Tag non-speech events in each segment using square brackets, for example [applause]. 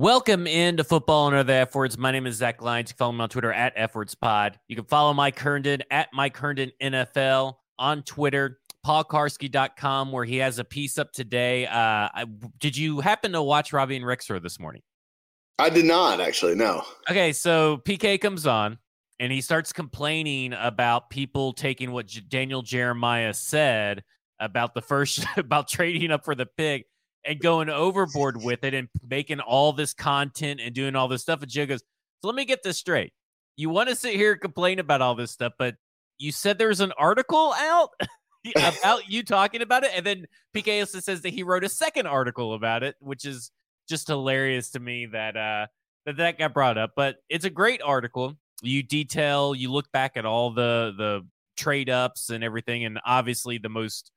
Welcome into Football and Other F Words. My name is Zach Lyons. You can follow me on Twitter at F Words Pod. You can follow Mike Herndon at Mike Herndon NFL on Twitter, paulkuharsky.com, where he has a piece up today. Uh, I, did you happen to watch Robbie and Rexrode this morning? I did not actually, no. Okay, so PK comes on and he starts complaining about people taking what J- Daniel Jeremiah said about the first, [laughs] about trading up for the pick and going overboard with it and making all this content and doing all this stuff. And Joe goes, So let me get this straight. You want to sit here and complain about all this stuff, but you said there's an article out [laughs] about you talking about it. And then PK also says that he wrote a second article about it, which is just hilarious to me that uh that that got brought up. But it's a great article. You detail, you look back at all the the trade ups and everything, and obviously the most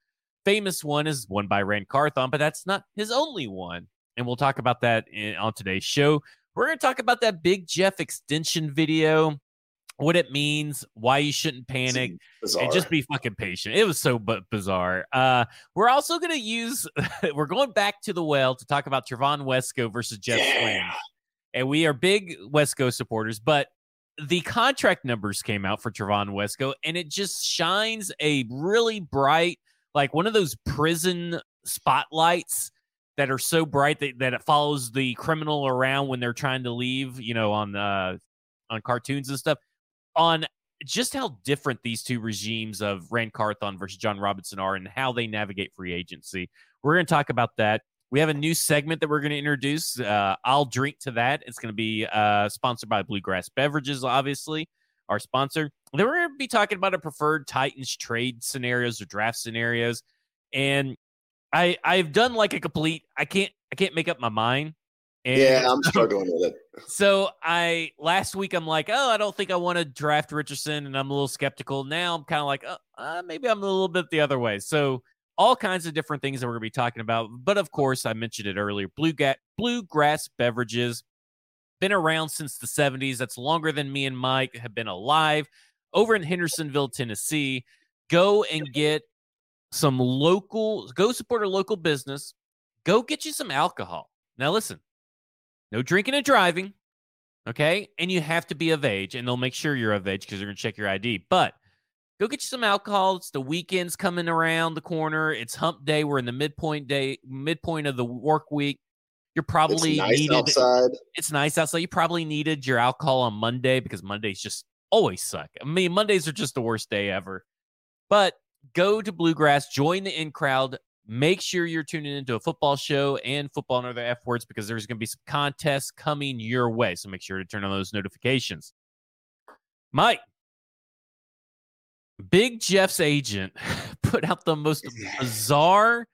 famous one is one by Ran Carthon, but that's not his only one. And we'll talk about that in, on today's show. We're going to talk about that Big Jeff extension video, what it means, why you shouldn't panic, and just be fucking patient. It was so bu- bizarre. Uh, we're also going to use, [laughs] we're going back to the well to talk about Trevon Wesco versus Jeff Yeah. Swaim. And we are big Wesco supporters, but the contract numbers came out for Trevon Wesco, and it just shines a really bright, like one of those prison spotlights that are so bright that, that it follows the criminal around when they're trying to leave, you know, on uh on cartoons and stuff, on just how different these two regimes of Ran Carthon versus Jon Robinson are and how they navigate free agency. We're going to talk about that. We have a new segment that we're going to introduce. Uh, I'll drink to that. It's going to be uh, sponsored by Bluegrass Beverages, obviously, our sponsor. Then we're going to be talking about a preferred Titans trade scenarios or draft scenarios. And I I've done like a complete. I can't I can't make up my mind. And yeah, I'm [laughs] struggling with it. so I last week I'm like, oh, I don't think I want to draft Richardson, and I'm a little skeptical. Now I'm kind of like, uh, uh, maybe I'm a little bit the other way. So all kinds of different things that we're gonna be talking about. But of course, I mentioned it earlier. Blue Ga- bluegrass beverages been around since the 70s. That's longer than me and Mike have been alive. Over in Hendersonville, Tennessee, go and get some local. Go support a local business. Go get you some alcohol. Now listen, no drinking and driving. Okay. And you have to be of age, and they'll make sure you're of age because they're going to check your ID. But go get you some alcohol. It's the weekend's coming around the corner. It's hump day. We're in the midpoint day, midpoint of the work week. You're probably It's nice needed. outside. It's nice outside. You probably needed your alcohol on Monday because Mondays just always suck. I mean, Mondays are just the worst day ever. But go to Bluegrass, join the in crowd. Make sure you're tuning into a football show and football and other F words because there's going to be some contests coming your way. So make sure to turn on those notifications. Mike, Big Jeff's agent [laughs] put out the most [laughs] bizarre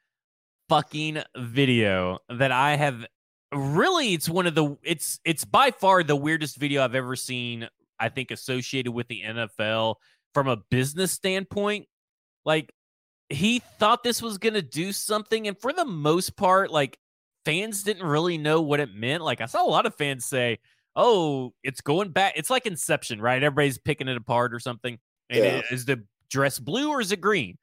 fucking video that I have really it's one of the it's it's by far the weirdest video I've ever seen I think associated with the NFL from a business standpoint. Like he thought this was going to do something and for the most part like fans didn't really know what it meant. Like I saw a lot of fans say oh it's going back it's like inception right? Everybody's picking it apart or something and Yeah. it- is the dress blue or is it green?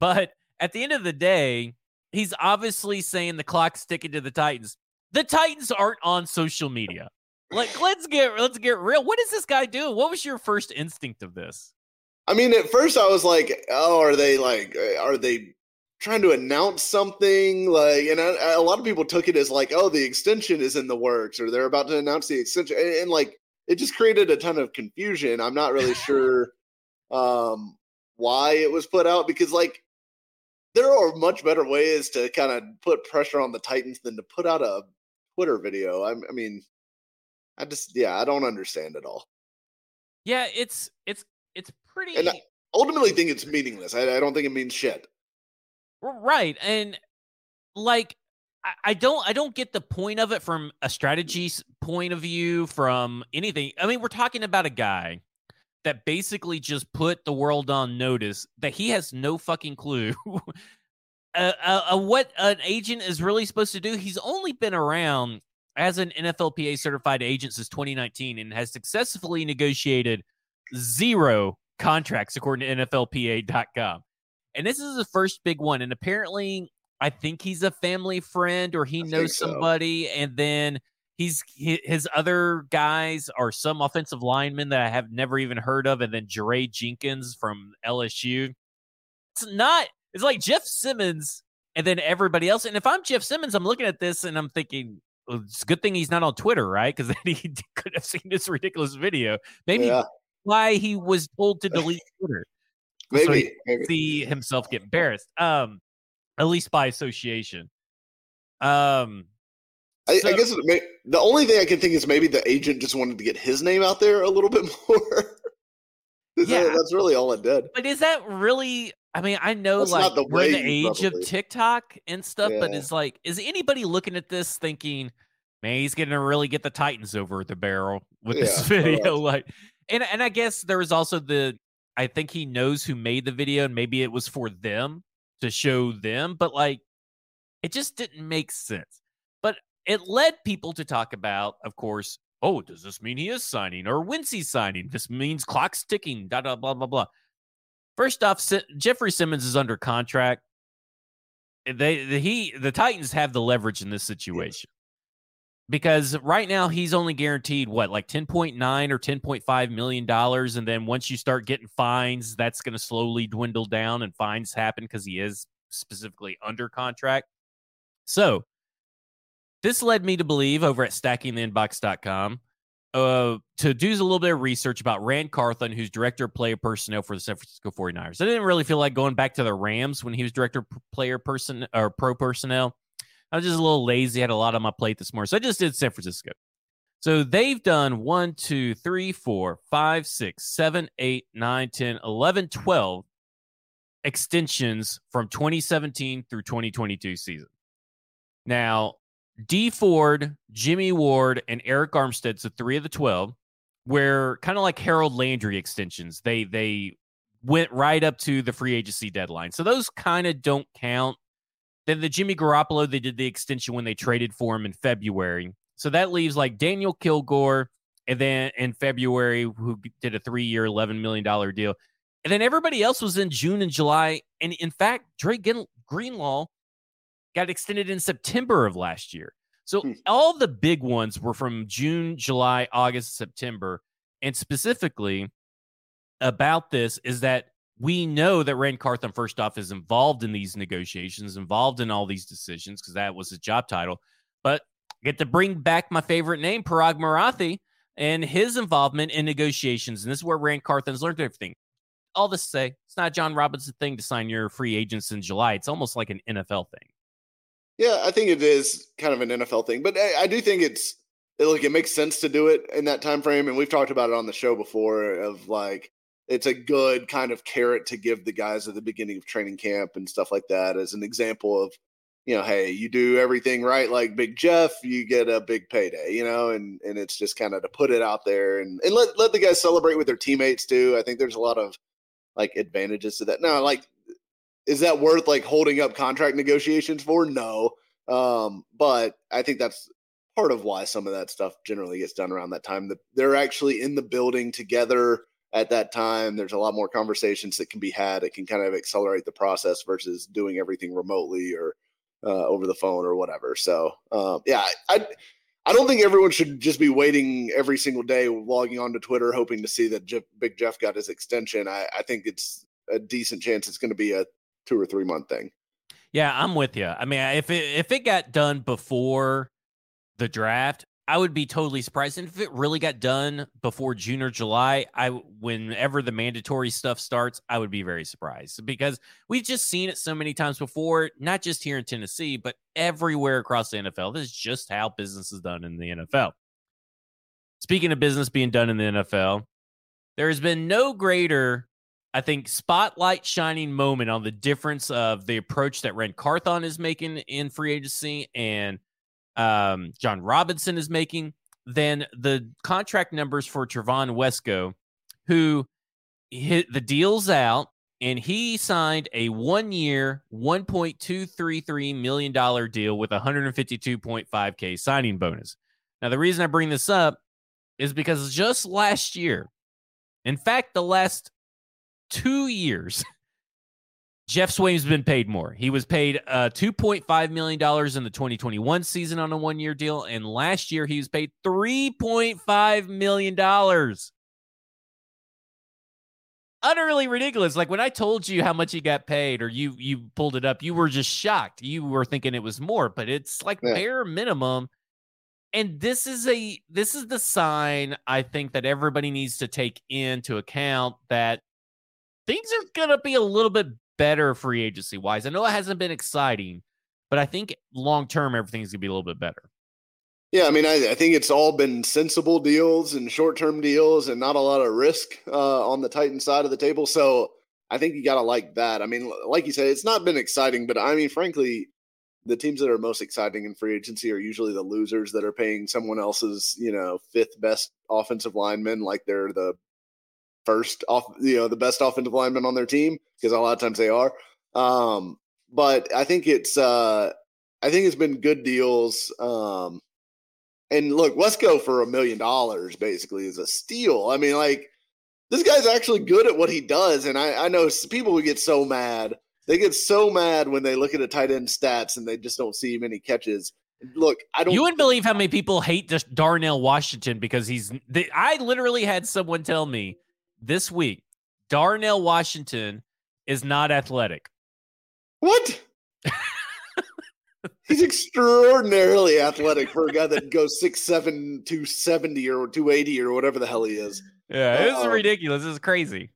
But at the end of the day he's obviously saying the clock's ticking to the Titans. The Titans aren't on social media. Like, [laughs] let's get let's get real. What is this guy doing? What was your first instinct of this? I mean, at first I was like, "Oh, are they like, uh, are they trying to announce something?" Like, and I, a lot of people took it as like, "Oh, the extension is in the works," or they're about to announce the extension, and, and like, it just created a ton of confusion. I'm not really [laughs] sure um, why it was put out because, like, there are much better ways to kind of put pressure on the Titans than to put out a Twitter video. I, I mean, I just, yeah, I don't understand it all. Yeah, it's it's it's pretty And I- Ultimately, think it's meaningless. I, I don't think it means shit. right. And like I, I don't I don't get the point of it from a strategy point of view, from anything. I mean, we're talking about a guy that basically just put the world on notice that he has no fucking clue [laughs] uh, uh, uh, what an agent is really supposed to do. He's only been around as an NFLPA certified agent since 2019 and has successfully negotiated zero contracts according to NFLPA.com. And this is the first big one. And apparently, I think he's a family friend or he I knows so. somebody. And then he's he, his other guys are some offensive linemen that I have never even heard of, and then Jaray Jenkins from LSU. It's not. It's like Jeff Simmons and then everybody else. And if I'm Jeff Simmons, I'm looking at this and I'm thinking, well, it's a good thing he's not on Twitter, right? Because [laughs] then he could have seen this ridiculous video. Maybe yeah. why he was told to delete [laughs] Twitter. maybe, so maybe see himself get embarrassed. Um, at least by association. Um, I, so, I guess may, the only thing I can think is maybe the agent just wanted to get his name out there a little [laughs] bit more. yeah, that's really all it did. But is that really? I mean, I know that's like the we're in the age probably. of TikTok and stuff, yeah. but it's like, is anybody looking at this thinking, man, he's going to really get the Titans over at the barrel with yeah, this [laughs] video? Like, and and I guess there was also the, I think he knows who made the video, and maybe it was for them to show them, but like, it just didn't make sense. It led people to talk about, of course, oh, does this mean he is signing or when's he signing? This means clock's ticking, da da blah blah blah. First off, Jeffery Simmons is under contract. They the, he the Titans have the leverage in this situation. Because right now he's only guaranteed what like 10.9 or 10.5 million dollars and then once you start getting fines that's going to slowly dwindle down and fines happen cuz he is specifically under contract. So, this led me to believe over at stackingtheinbox.com uh, to do a little bit of research about Ran Carthon, who's director of player personnel for the San Francisco 49ers. I didn't really feel like going back to the Rams when he was director of player person or pro personnel. I was just a little lazy, had a lot on my plate this morning. So I just did San Francisco. So they've done 1, 2, 3, 4, 5, 6, 7, 8, 9, 10, 11, 12 extensions from 2017 through 2022 season. Now, Dee Ford, Jimmy Ward, and Arik Armstead, so three of the 12, were kind of like Harold Landry extensions. They they went right up to the free agency deadline. So those kind of don't count. Then the Jimmy Garoppolo, they did the extension when they traded for him in February. So that leaves like Daniel Kilgore, and then in February, who did a three year, $11 million deal. And then everybody else was in June and July. And in fact, Dre Greenlaw got extended in September of last year. So hmm. all the big ones were from June, July, August, September. And specifically about this is that we know that Ran Carthon, first off, is involved in these negotiations, involved in all these decisions, because that was his job title. But I get to bring back my favorite name, Paraag Marathe, and his involvement in negotiations. And this is where Ran Carthon's learned everything. All this to say, it's not Jon Robinson thing to sign your free agents in July. It's almost like an NFL thing. Yeah, I think it is kind of an NFL thing, but I, I do think it's like it makes sense to do it in that time frame, and we've talked about it on the show before. Of like, it's a good kind of carrot to give the guys at the beginning of training camp and stuff like that as an example of, you know, hey, you do everything right, like Big Jeff, you get a big payday, you know, and and it's just kind of to put it out there and and let let the guys celebrate with their teammates too. I think there's a lot of like advantages to that. Now, like is that worth like holding up contract negotiations for? No. Um, but I think that's part of why some of that stuff generally gets done around that time. They're actually in the building together at that time. There's a lot more conversations that can be had. It can kind of accelerate the process versus doing everything remotely or uh, over the phone or whatever. So um, yeah, I I don't think everyone should just be waiting every single day, logging onto Twitter, hoping to see that Jeff, Big Jeff got his extension. I, I think it's a decent chance it's going to be a two or three month thing. Yeah, I'm with you. I mean, if it if it got done before the draft, I would be totally surprised. And if it really got done before June or July, I whenever the mandatory stuff starts, I would be very surprised because we've just seen it so many times before, not just here in Tennessee, but everywhere across the NFL. This is just how business is done in the NFL. Speaking of business being done in the NFL, there has been no greater I think spotlight shining moment on the difference of the approach that Ran Carthon is making in free agency and um, Jon Robinson is making than the contract numbers for Trevon Wesco, who hit the deal's out and he signed a one year, $1.233 million deal with 152.5K signing bonus. Now, the reason I bring this up is because just last year, in fact, the last two years, Geoff Swaim's been paid more. He was paid uh, $2.5 million in the 2021 season on a one year deal. And last year, he was paid $3.5 million. Utterly ridiculous. Like when I told you how much he got paid, or you you pulled it up, you were just shocked. You were thinking it was more, but it's like yeah. bare minimum. And this is a this is the sign I think that everybody needs to take into account that things are gonna be a little bit better free agency wise. I know it hasn't been exciting, but I think long term everything's gonna be a little bit better. Yeah, I mean, I, I think it's all been sensible deals and short term deals, and not a lot of risk uh, on the Titan side of the table. So I think you got to like that. I mean, like you said, it's not been exciting, but I mean, frankly, the teams that are most exciting in free agency are usually the losers that are paying someone else's, you know, fifth best offensive lineman like they're the first off, you know, the best offensive lineman on their team because a lot of times they are. Um, but I think it's uh, I think it's been good deals. Um, and look, let's go for a million dollars basically is a steal. I mean, like this guy's actually good at what he does, and I, I know people get so mad. They get so mad when they look at a tight end stats and they just don't see many catches. Look, I don't. You wouldn't believe how many people hate just Darnell Washington because he's. They, I literally had someone tell me this week, Darnell Washington is not athletic. What? [laughs] He's extraordinarily athletic for a guy that goes 6'7, 270 or 280 or whatever the hell he is. Yeah, it's uh, ridiculous. It's crazy.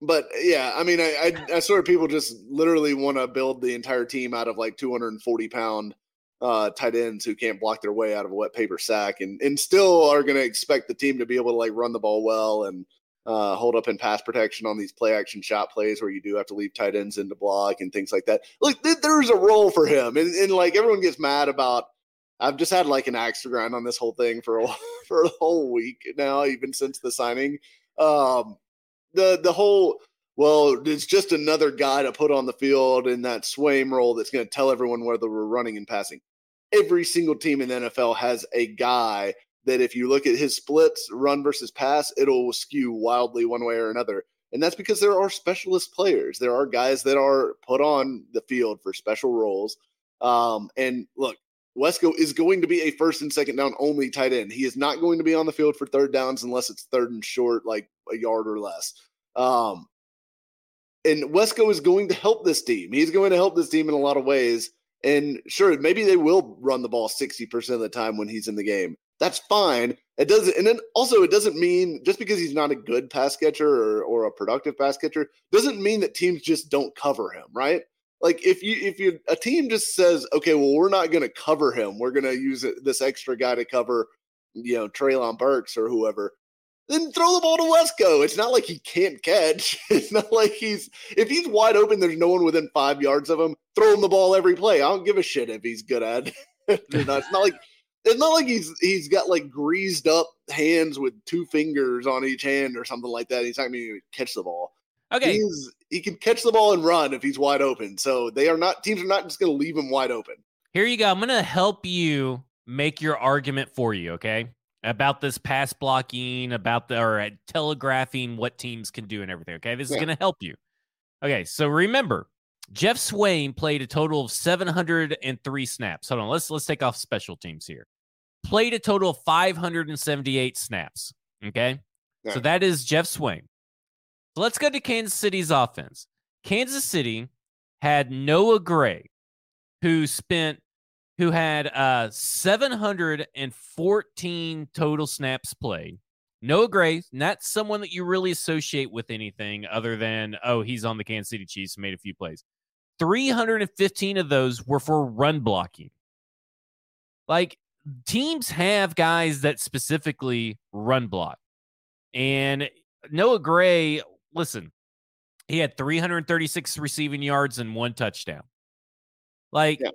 But yeah, I mean, I, I, I sort of people just literally want to build the entire team out of like 240 pound uh, tight ends who can't block their way out of a wet paper sack and, and still are going to expect the team to be able to like run the ball well and uh, hold up in pass protection on these play action shot plays where you do have to leave tight ends in to block and things like that. Like th- there's a role for him, and, and like everyone gets mad about. I've just had like an axe to grind on this whole thing for a, [laughs] for a whole week now, even since the signing. Um, the the whole well, it's just another guy to put on the field in that Swaim role that's going to tell everyone whether we're running and passing. Every single team in the NFL has a guy that if you look at his splits, run versus pass, it'll skew wildly one way or another. And that's because there are specialist players. There are guys that are put on the field for special roles. Um, and look, Wesco is going to be a first and second down only tight end. He is not going to be on the field for third downs unless it's third and short, like a yard or less. Um, and Wesco is going to help this team. He's going to help this team in a lot of ways. And sure, maybe they will run the ball 60% of the time when he's in the game that's fine. It doesn't, and then also it doesn't mean just because he's not a good pass catcher or, or a productive pass catcher doesn't mean that teams just don't cover him, right? Like if you if you a team just says, okay, well we're not going to cover him, we're going to use this extra guy to cover, you know, Treylon Burks or whoever. Then throw the ball to Wesco. It's not like he can't catch. [laughs] It's not like he's if he's wide open, there's no one within five yards of him. Throw him the ball every play. I don't give a shit if he's good at [laughs] it. It's not like it's not like he's he's got like greased up hands with two fingers on each hand or something like that. He's not going to catch the ball. Okay, he's, he can catch the ball and run if he's wide open. So they are not teams are not just going to leave him wide open. Here you go. I'm going to help you make your argument for you. Okay, about this pass blocking, about the or uh, telegraphing what teams can do and everything. Okay, this is going to help you. Okay, so remember, Geoff Swaim played a total of 703 snaps. Hold on, let's let's take off special teams here played a total of 578 snaps. Okay. So that is Geoff Swaim. So let's go to Kansas City's offense. Kansas City had Noah Gray, who spent who had uh 714 total snaps played. Noah Gray, not someone that you really associate with anything other than, oh, he's on the Kansas City Chiefs and made a few plays. 315 of those were for run blocking. Like teams have guys that specifically run block. And Noah Gray, listen, he had 336 receiving yards and one touchdown. Like, yeah.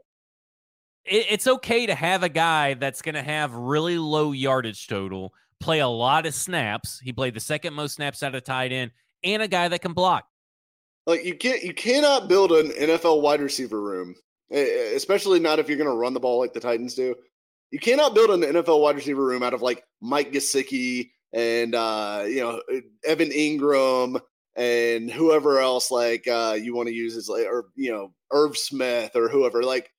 it, it's okay to have a guy that's going to have really low yardage total, play a lot of snaps. He played the second most snaps out of tight end, and a guy that can block. Like you can't, you cannot build an NFL wide receiver room, especially not if you're going to run the ball like the Titans do. You cannot build an NFL wide receiver room out of like Mike Gesicki and uh, you know Evan Engram and whoever else like uh, you want to use is like, or you know, Irv Smith or whoever, like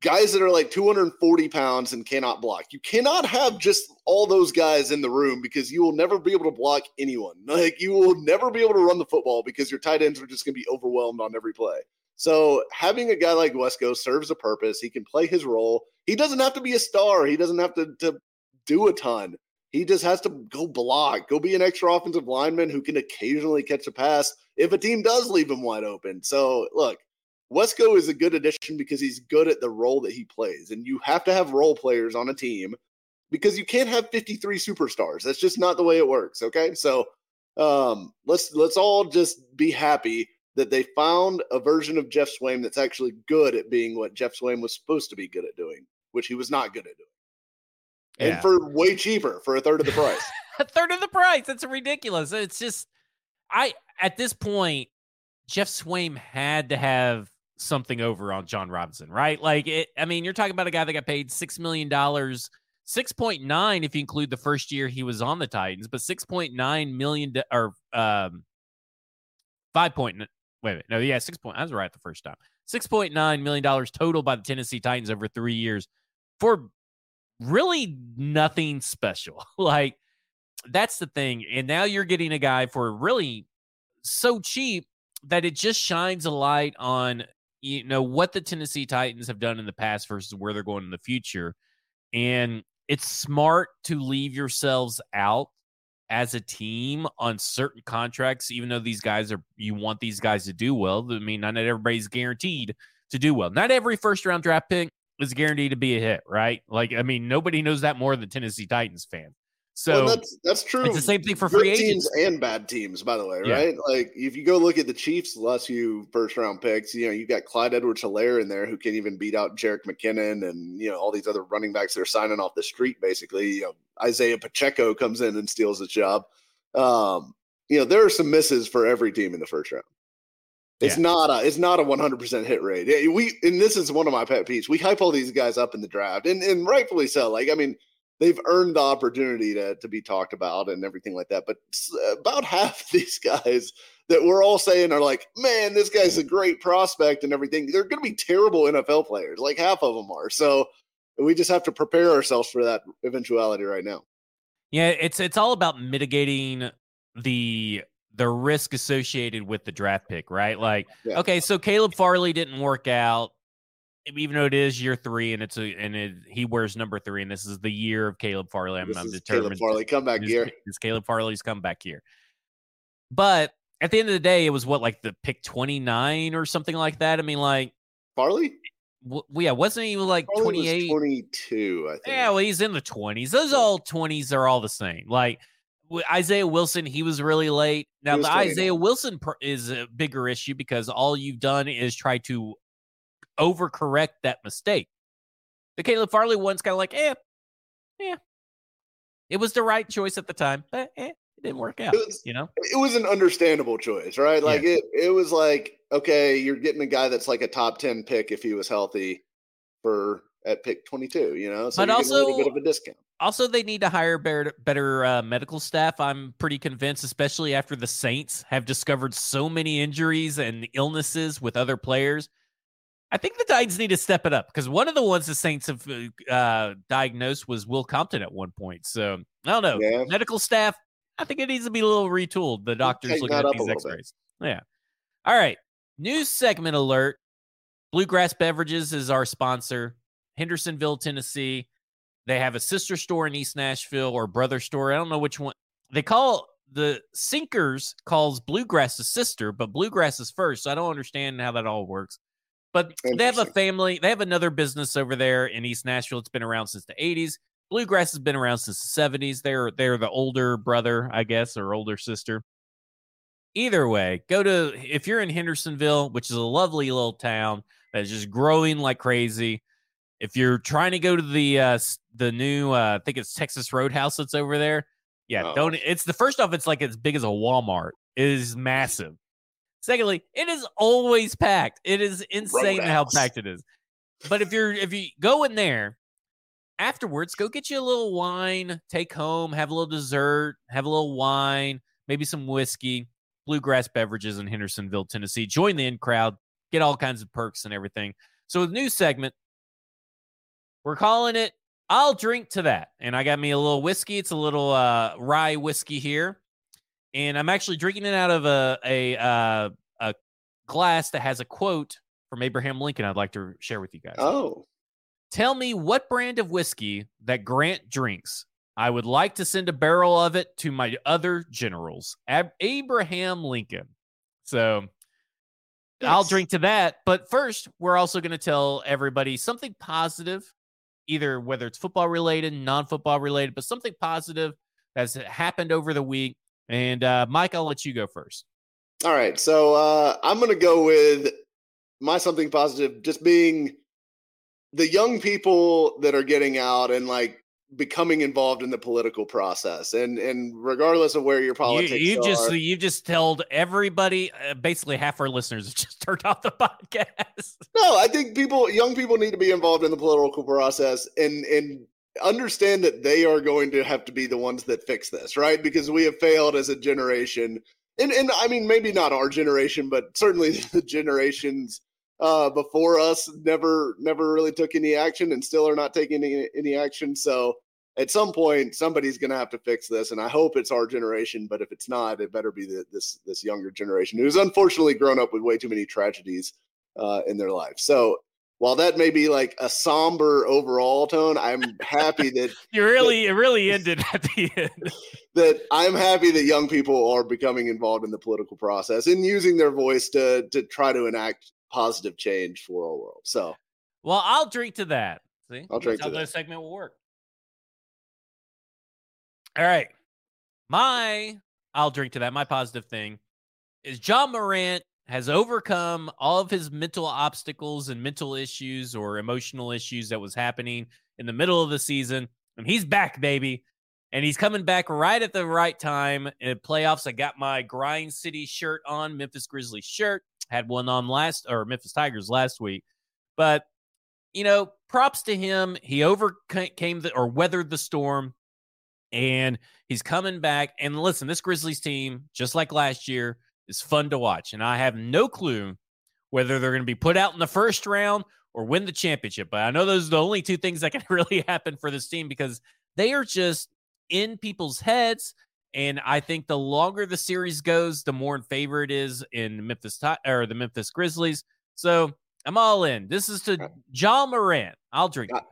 guys that are like 240 pounds and cannot block. You cannot have just all those guys in the room because you will never be able to block anyone. Like you will never be able to run the football because your tight ends are just going to be overwhelmed on every play. So having a guy like Wesco serves a purpose. He can play his role. He doesn't have to be a star. He doesn't have to, to do a ton. He just has to go block, go be an extra offensive lineman who can occasionally catch a pass if a team does leave him wide open. So look, Wesco is a good addition because he's good at the role that he plays. And you have to have role players on a team because you can't have 53 superstars. That's just not the way it works. Okay. So um, let's let's all just be happy that they found a version of Geoff Swaim that's actually good at being what Geoff Swaim was supposed to be good at doing, which he was not good at doing. Yeah. And for way cheaper, for a third of the [laughs] price. a third of the price. That's ridiculous. It's just I at this point, Geoff Swaim had to have something over on Jon Robinson, right? Like it, I mean, you're talking about a guy that got paid six million dollars, six point nine if you include the first year he was on the Titans, but six point nine million or um five point wait, wait no yeah six point I was right the first time six point nine million dollars total by the Tennessee Titans over three years for really nothing special. [laughs] like that's the thing, and now you're getting a guy for really so cheap that it just shines a light on you know what the Tennessee Titans have done in the past versus where they're going in the future. And it's smart to leave yourselves out as a team on certain contracts, even though these guys are you want these guys to do well. I mean, not everybody's guaranteed to do well. Not every first round draft pick is guaranteed to be a hit, right? Like, I mean, nobody knows that more than Tennessee Titans fan. So well, that's that's true. It's the same thing for free agents and bad teams, by the way, yeah. right? Like if you go look at the Chiefs' last few first round picks, you know you got Clyde Edwards Hilaire in there who can even beat out Jerick McKinnon and you know all these other running backs that are signing off the street. Basically, you know Isaiah Pacheco comes in and steals his job. Um, you know there are some misses for every team in the first round. It's yeah. not a it's not a 100% hit rate. We and this is one of my pet peeves. We hype all these guys up in the draft, and and rightfully so. Like I mean they've earned the opportunity to to be talked about and everything like that. But about half [laughs] these guys that we're all saying are like, man, this guy's a great prospect and everything. They're going to be terrible NFL players. Like half of them are. So we just have to prepare ourselves for that eventuality right now. Yeah, it's it's all about mitigating the the risk associated with the draft pick, right? Like, yeah. okay, so Caleb Farley didn't work out even though it is year three and it's a and it, he wears number three and this is the year of Caleb Farley. I'm, I'm determined. Caleb Farley comeback year. It's Caleb Farley's comeback year. But at the end of the day, it was what like the pick 29 or something like that. I mean, like Farley. Well, yeah, wasn't he like 28? 22, I think. Yeah, well, he's in the 20s. Those all 20s are all the same. Like Isaiah Wilson, he was really late. Now, the Isaiah Wilson is a bigger issue because all you've done is try to overcorrect that mistake. The Caleb Farley one's kind of like, eh, yeah. It was the right choice at the time, but eh, it didn't work out. Was, you know, it was an understandable choice, right? Like yeah. it, it was like, okay, you're getting a guy that's like a top ten pick if he was healthy for at pick 22. You know, so but also a little bit of a discount. Also, they need to hire better, better uh, medical staff. I'm pretty convinced, especially after the Saints have discovered so many injuries and illnesses with other players. I think the Titans need to step it up because one of the ones the Saints have uh, diagnosed was Will Compton at one point. So I don't know. Yeah. Medical staff, I think it needs to be a little retooled. The doctors looking at these x rays. Yeah. All right. News segment alert. Bluegrass Beverages is our sponsor. Hendersonville, Tennessee. They have a sister store in East Nashville or brother store. I don't know which one. They call the Sinkers calls Bluegrass a sister, but Bluegrass is first. So I don't understand how that all works. But they have a family. They have another business over there in East Nashville. It's been around since the 80s. Bluegrass has been around since the 70s. They're they're the older brother, I guess, or older sister. Either way, go to if you're in Hendersonville, which is a lovely little town that is just growing like crazy. If you're trying to go to the uh the new uh I think it's Texas Roadhouse that's over there. Yeah, oh. don't it's the first off, it's like as big as a Walmart. It is massive. Secondly, it is always packed. It is insane how packed it is. But if you're if you go in there afterwards, go get you a little wine, take home, have a little dessert, have a little wine, maybe some whiskey. Bluegrass Beverages in Hendersonville, Tennessee. Join the in crowd, get all kinds of perks and everything. So, the new segment, we're calling it I'll Drink to That. And I got me a little whiskey. It's a little uh, rye whiskey here. And I'm actually drinking it out of a, a, uh, a glass that has a quote from Abraham Lincoln I'd like to share with you guys. Oh. Tell me what brand of whiskey that Grant drinks. I would like to send a barrel of it to my other generals, Ab- Abraham Lincoln. So I'll drink to that. But first, we're also going to tell everybody something positive, either whether it's football related, non football related, but something positive that's happened over the week. And uh, Mike, I'll let you go first. All right. So uh, I'm going to go with my something positive just being the young people that are getting out and like becoming involved in the political process and and regardless of where your You, politics you just are, you just told everybody, uh, basically half our listeners [laughs] just turned off the podcast. no i think people young people need to be involved in the political process and and understand that they are going to have to be the ones that fix this right because we have failed as a generation and and i mean maybe not our generation but certainly [laughs] the generations uh before us never never really took any action and still are not taking any, any action so at some point somebody's going to have to fix this and i hope it's our generation but if it's not it better be the, this this younger generation who's unfortunately grown up with way too many tragedies uh, in their life so while that may be like a somber overall tone i'm happy [laughs] that You really, it really ended at the end. [laughs] that i'm happy that young people are becoming involved in the political process and using their voice to to try to enact positive change for our world so Well, I'll drink to that. See, I'll drink That's how to that. this segment will work. All right, my I'll drink to that. My positive thing is Ja Morant has overcome all of his mental obstacles and mental issues or emotional issues that was happening in the middle of the season, and he's back, baby. And he's coming back right at the right time in playoffs. I got my Grind City shirt on, Memphis Grizzlies shirt. Had one on last or Memphis Tigers last week. But you know, props to him. He overcame the or weathered the storm and he's coming back. And listen, this Grizzlies team, just like last year, is fun to watch. And I have no clue whether they're going to be put out in the first round or win the championship. But I know those are the only two things that can [laughs] really happen for this team because they are just in people's heads. And I think the longer the series goes, the more in favor it is in Memphis or the Memphis Grizzlies. So I'm all in. This is to uh, Ja Morant. I'll drink that.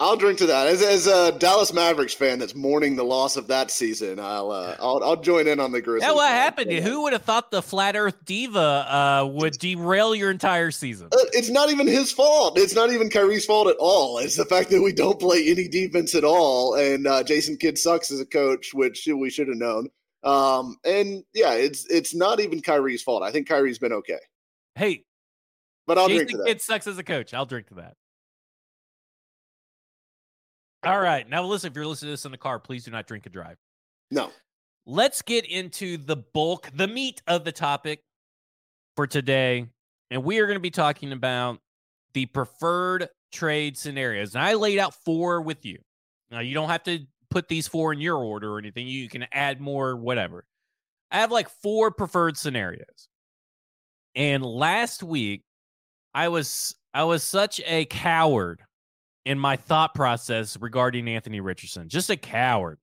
I'll drink to that. As, as a Dallas Mavericks fan that's mourning the loss of that season, I'll uh, I'll, I'll join in on the Grizzlies. Yeah, what happened? Yeah. Who would have thought the flat Earth diva uh, would derail your entire season? Uh, It's not even his fault. It's not even Kyrie's fault at all. It's the fact that we don't play any defense at all, and uh, Jason Kidd sucks as a coach, which we should have known. Um, and yeah, it's it's not even Kyrie's fault. I think Kyrie's been okay, Hey, but I'll drink to that. Kidd sucks as a coach. I'll drink to that. All right. Now, listen, if you're listening to this in the car, please do not drink and drive. No, Let's get into the bulk, the meat of the topic for today. And we are going to be talking about the preferred trade scenarios. And I laid out four with you. Now, you don't have to put these four in your order or anything. You can add more, whatever. I have like four preferred scenarios. And last week, I was I was such a coward in my thought process regarding Anthony Richardson. Just a coward.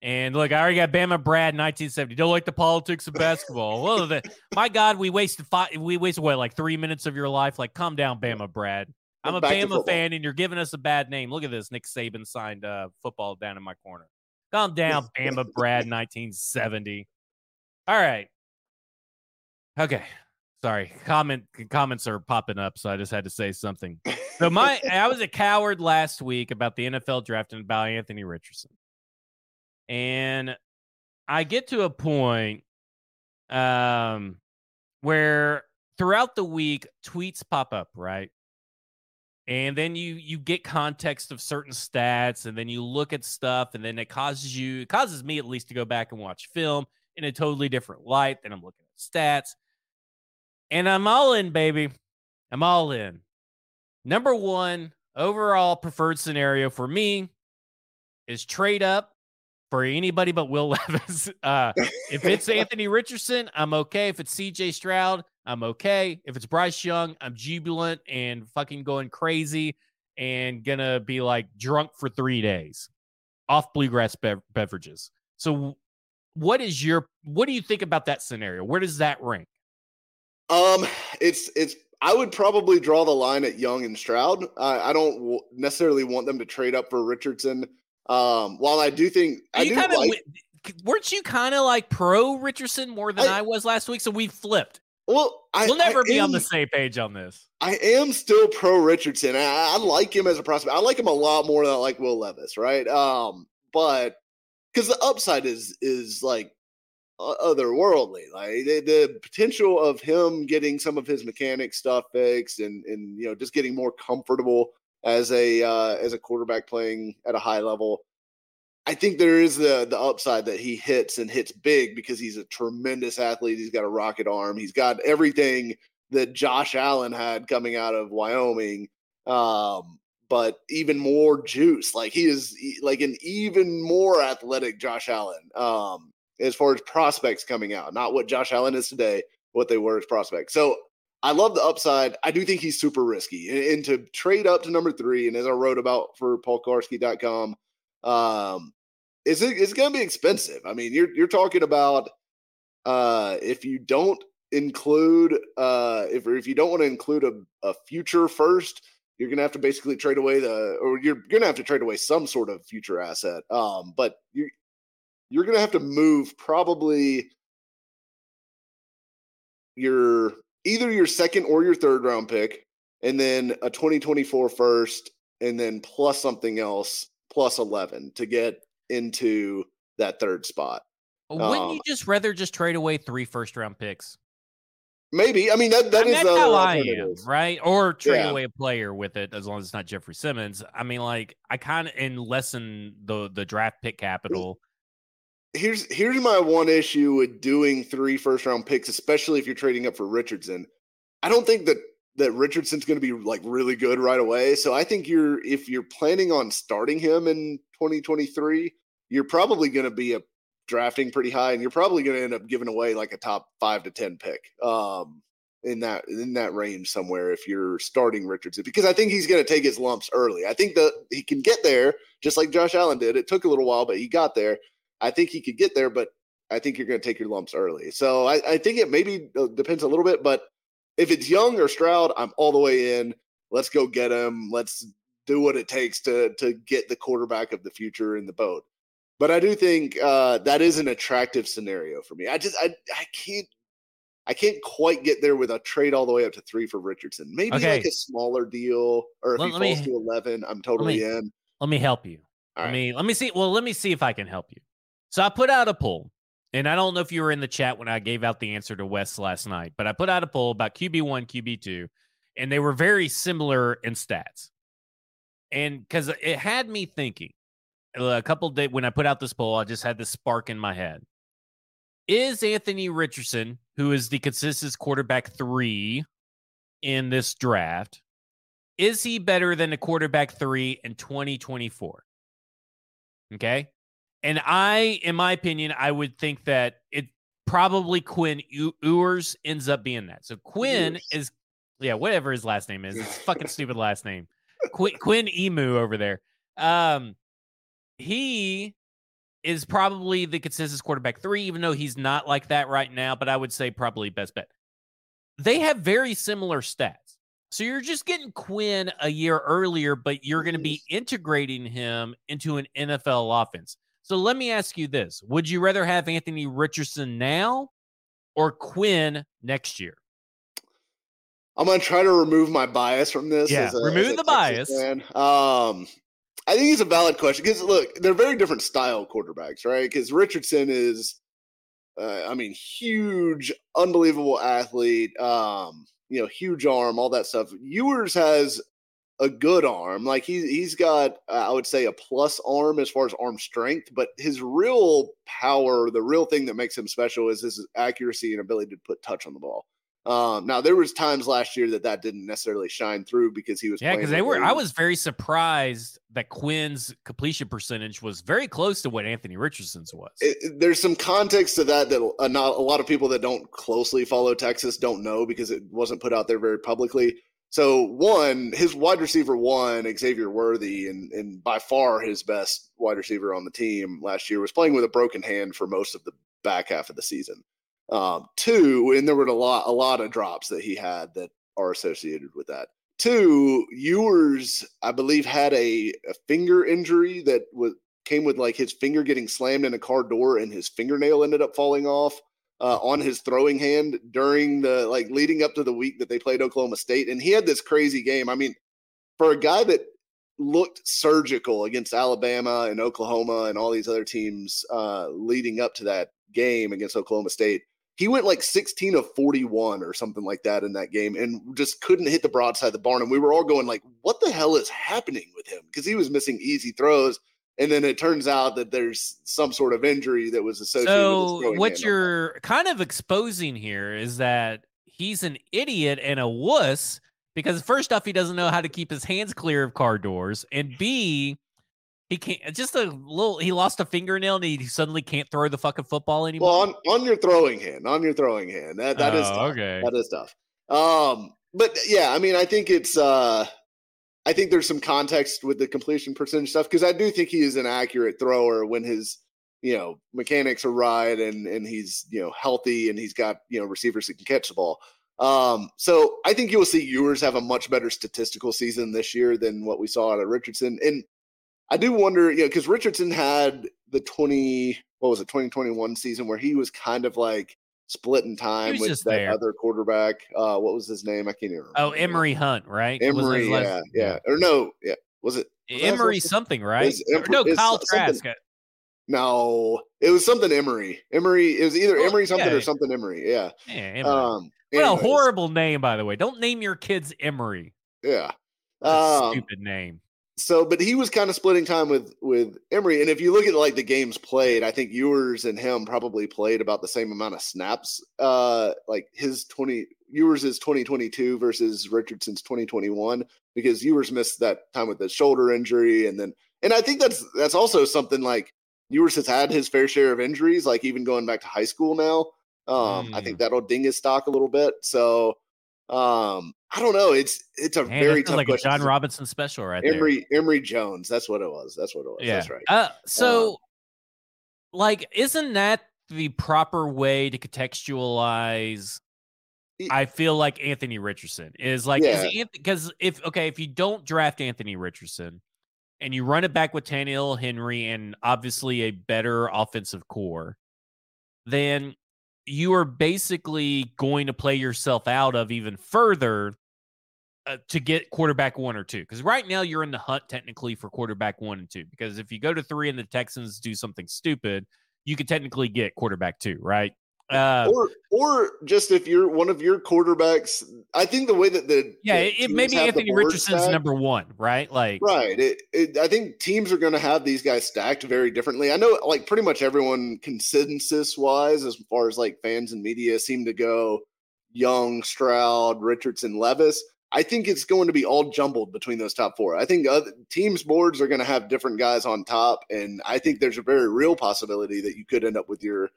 And look, I already got Bama Brad 1970. Don't like the politics of basketball. [laughs] well, the, my God, we wasted five. We wasted what, like three minutes of your life? Like, calm down, Bama Brad. I'm a Bama fan, and you're giving us a bad name. Look at this. Nick Saban signed uh, football down in my corner. Calm down, [laughs] Bama Brad 1970. All right. Okay. Sorry. Comment comments are popping up, so I just had to say something. So [laughs] my I was a coward last week about the NFL draft and about Anthony Richardson. And I get to a point um where throughout the week tweets pop up, right? And then you you get context of certain stats and then you look at stuff and then it causes you it causes me at least to go back and watch film in a totally different light than I'm looking at stats. And I'm all in, baby. I'm all in. Number one overall preferred scenario for me is trade up for anybody but Will [laughs] Levis. Uh, if it's [laughs] Anthony Richardson, I'm okay. If it's CJ Stroud, I'm okay. If it's Bryce Young, I'm jubilant and fucking going crazy and gonna be like drunk for three days off bluegrass bev- beverages. So, what is your what do you think about that scenario? Where does that rank? Um, it's it's. I would probably draw the line at Young and Stroud. I, I don't w- necessarily want them to trade up for Richardson. Um, while I do think Are I you do kind of like, weren't you kind of like pro Richardson more than I, I- was last week? So we flipped. well, I, We'll never I be on the same page on this. I am still pro Richardson. I, I like him as a prospect. I like him a lot more than I like Will Levis, right? Um, but because the upside is is like otherworldly, like the, the potential of him getting some of his mechanic stuff fixed and and you know just getting more comfortable as a uh, as a quarterback playing at a high level. I think there is the the upside that he hits and hits big because he's a tremendous athlete. He's got a rocket arm. He's got everything that Josh Allen had coming out of Wyoming, um, but even more juice. Like he is like an even more athletic Josh Allen um, as far as prospects coming out. Not what Josh Allen is today, what they were as prospects. So I love the upside. I do think he's super risky. And, and to trade up to number three, and as I wrote about for paulkuharsky.com, um, is it's going to be expensive. I mean, you're you're talking about uh, if you don't include uh, if if you don't want to include a, a future first, you're going to have to basically trade away the or you're going to have to trade away some sort of future asset. Um, but you you're going to have to move probably your either your second or your third round pick, and then a 2024 first, and then plus something else plus 11 to get into that third spot. Wouldn't Um, you just rather just trade away three first round picks? Maybe I mean that that I mean, is that's how I am, right? Or trade Yeah. away a player with it as long as it's not Jeffery Simmons. I mean, like I kind of and lessen the the draft pick capital. Here's here's my one issue with doing three first round picks, especially if you're trading up for Richardson. I don't think that that Richardson's going to be like really good right away. So I think you're if you're planning on starting him in 2023, you're probably going to be a drafting pretty high, and you're probably going to end up giving away like a top five to ten pick um, in that in that range somewhere if you're starting Richardson because I think he's going to take his lumps early. I think that he can get there just like Josh Allen did. It took a little while, but he got there. I think he could get there, but I think you're going to take your lumps early. So I, I think it maybe uh, depends a little bit, but if it's Young or Stroud, I'm all the way in. Let's go get him. Let's do what it takes to to get the quarterback of the future in the boat. But I do think uh, that is an attractive scenario for me. I just I I can't I can't quite get there with a trade all the way up to three for Richardson. Maybe Okay. like a smaller deal, or if Let- he let me- falls to eleven, I'm totally me- in. Let me help you. All let right. me let me see. Well, let me see if I can help you. So I put out a poll, and I don't know if you were in the chat when I gave out the answer to Wes last night, but I put out a poll about QB one, QB two, and they were very similar in stats. And because it had me thinking, uh, a couple days when I put out this poll, I just had this spark in my head. Is Anthony Richardson, who is the consistent quarterback three in this draft, is he better than a quarterback three in 2024? Okay. And I, in my opinion, I would think that it probably Quinn Ewers ends up being that. So Quinn Ewers. is, yeah, whatever his last name is. It's fucking [laughs] stupid last name. Quinn, Quinn Emu over there. Um, he is probably the consensus quarterback three, even though he's not like that right now. But I would say probably best bet. They have very similar stats. So you're just getting Quinn a year earlier, but you're going to be integrating him into an NFL offense. So let me ask you this Would you rather have Anthony Richardson now or Quinn next year? I'm gonna try to remove my bias from this. Yeah, a, remove the Texas bias. fan. Um, I think it's a valid question because look, they're very different style quarterbacks, right? Because Richardson is, uh, I mean, huge, unbelievable athlete. Um, you know, huge arm, all that stuff. Ewers has a good arm. Like he he's got, uh, I would say, a plus arm as far as arm strength. But his real power, the real thing that makes him special, is his accuracy and ability to put touch on the ball. Um, now there was times last year that that didn't necessarily shine through because he was yeah because they were. I was very surprised that Quinn's completion percentage was very close to what Anthony Richardson's was. it- there's some context to that that uh, not a lot of people that don't closely follow Texas don't know because it wasn't put out there very publicly. So one, his wide receiver one, Xavier Worthy, and and by far his best wide receiver on the team last year was playing with a broken hand for most of the back half of the season. Um, two, and there were a lot a lot of drops that he had that are associated with that. Two, Ewers, I believe, had a, a finger injury that was came with like his finger getting slammed in a car door and his fingernail ended up falling off uh, on his throwing hand during the like leading up to the week that they played Oklahoma State. And he had this crazy game. I mean, for a guy that looked surgical against Alabama and Oklahoma and all these other teams uh, leading up to that game against Oklahoma State, he went like 16 of 41 or something like that in that game and just couldn't hit the broadside of the barn. And we were all going like, what the hell is happening with him? Because he was missing easy throws. And then it turns out that there's some sort of injury that was associated So what you're kind of exposing here is that he's an idiot and a wuss because first off, he doesn't know how to keep his hands clear of car doors, and B, he can't. Just a little. He lost a fingernail and he suddenly can't throw the fucking football anymore. Well, on, on your throwing hand, on your throwing hand. That that is Oh, tough. okay. That is tough. Um, but yeah, I mean, I think it's uh I think there's some context with the completion percentage stuff because I do think he is an accurate thrower when his you know mechanics are right and and he's you know healthy and he's got you know receivers that can catch the ball. Um, so I think you'll see Ewers have a much better statistical season this year than what we saw out of Richardson. And I do wonder, you know, because Richardson had the 20, what was it, 2021 season where he was kind of like split in time with that there. other quarterback. Uh, what was his name? I can't even remember. oh, Emory Hunt, right? Emory, Emery, last- yeah, yeah. Or no, yeah. Was it? was that his Emory last name? something, right? Is Or no, is Kyle Trask. No, it was something Emory. Emory. it was either Well, Emory something yeah. or something Emory. Yeah. Yeah, Emory. Um, what a horrible name, by the way. Don't name your kids Emory. Yeah. Um, stupid name. So but he was kind of splitting time with with Emory and if you look at like the games played I think Ewers and him probably played about the same amount of snaps. Uh like his 20 Ewers is 2022 versus Richardson's 2021 because Ewers missed that time with the shoulder injury and then and I think that's that's also something like Ewers has had his fair share of injuries like even going back to high school now. Um I think that'll ding his stock a little bit. So um I don't know it's it's a Man, very tough like a question Jon Robinson special right there. Emory Emory Jones. That's what it was. That's what it was. Yeah. That's right. Uh, so, like, isn't that the proper way to contextualize? I feel like Anthony Richardson is like, Yeah. because if okay, if you don't draft Anthony Richardson and you run it back with Tannehill, Henry, and obviously a better offensive core, then you are basically going to play yourself out of even further uh, to get quarterback one or two. Because right now you're in the hunt technically for quarterback one and two. Because if you go to three and the Texans do something stupid, you could technically get quarterback two, right? Uh, or or just if you're one of your quarterbacks, I think the way that the yeah, the it, maybe Anthony Richardson's stacked- number one, right? Like, Right. It, it, I think teams are going to have these guys stacked very differently. I know, like pretty much everyone consensus wise, as far as like fans and media, seem to go Young, Stroud, Richardson, Levis. I think it's going to be all jumbled between those top four. I think other teams' boards are going to have different guys on top, and I think there's a very real possibility that you could end up with your,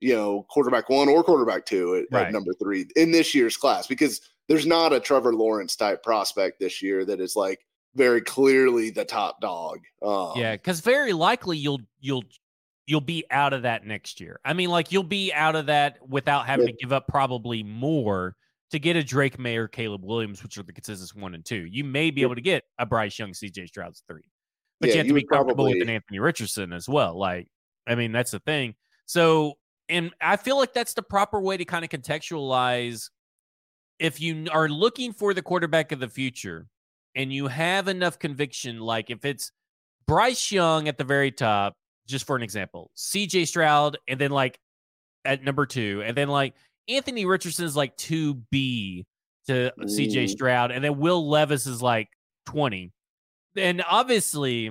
you know, quarterback one or quarterback two at, Right. at number three in this year's class because there's not a Trevor Lawrence type prospect this year that is like very clearly the top dog. Um, yeah, because very likely you'll you'll you'll be out of that next year. I mean, like you'll be out of that without having to give up probably more to get a Drake Maye or Caleb Williams, which are the consensus one and two. You may be Yeah. able to get a Bryce Young, CJ Stroud's three, but Yeah, you have to be comfortable with an Anthony Richardson as well. Like, I mean, that's the thing. So, and I feel like that's the proper way to kind of contextualize if you are looking for the quarterback of the future and you have enough conviction, like if it's Bryce Young at the very top, just for an example, CJ Stroud, and then like at number two, and then like Anthony Richardson is like 2B to CJ Mm. Stroud, and then Will Levis is like 20. And obviously,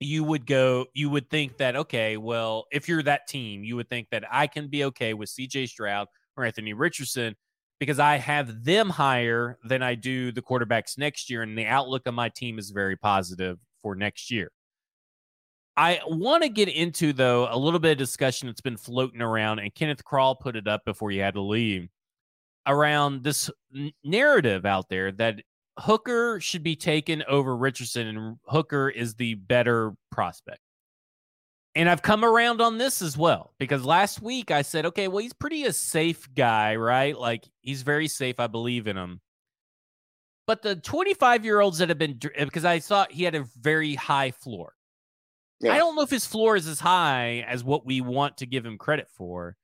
you would go, you would think that, okay, well, if you're that team, you would think that I can be okay with CJ Stroud or Anthony Richardson because I have them higher than I do the quarterbacks next year, and the outlook of my team is very positive for next year. I want to get into though a little bit of discussion that's been floating around, and Kenneth Crawl put it up before you had to leave around this narrative out there that Hooker should be taken over Richardson, and Hooker is the better prospect. And I've come around on this as well because last week I said, okay, well, he's pretty a safe guy, right? Like he's very safe. I believe in him. But the 25 year olds that have been, because I thought he had a very high floor. Yeah. I don't know if his floor is as high as what we want to give him credit for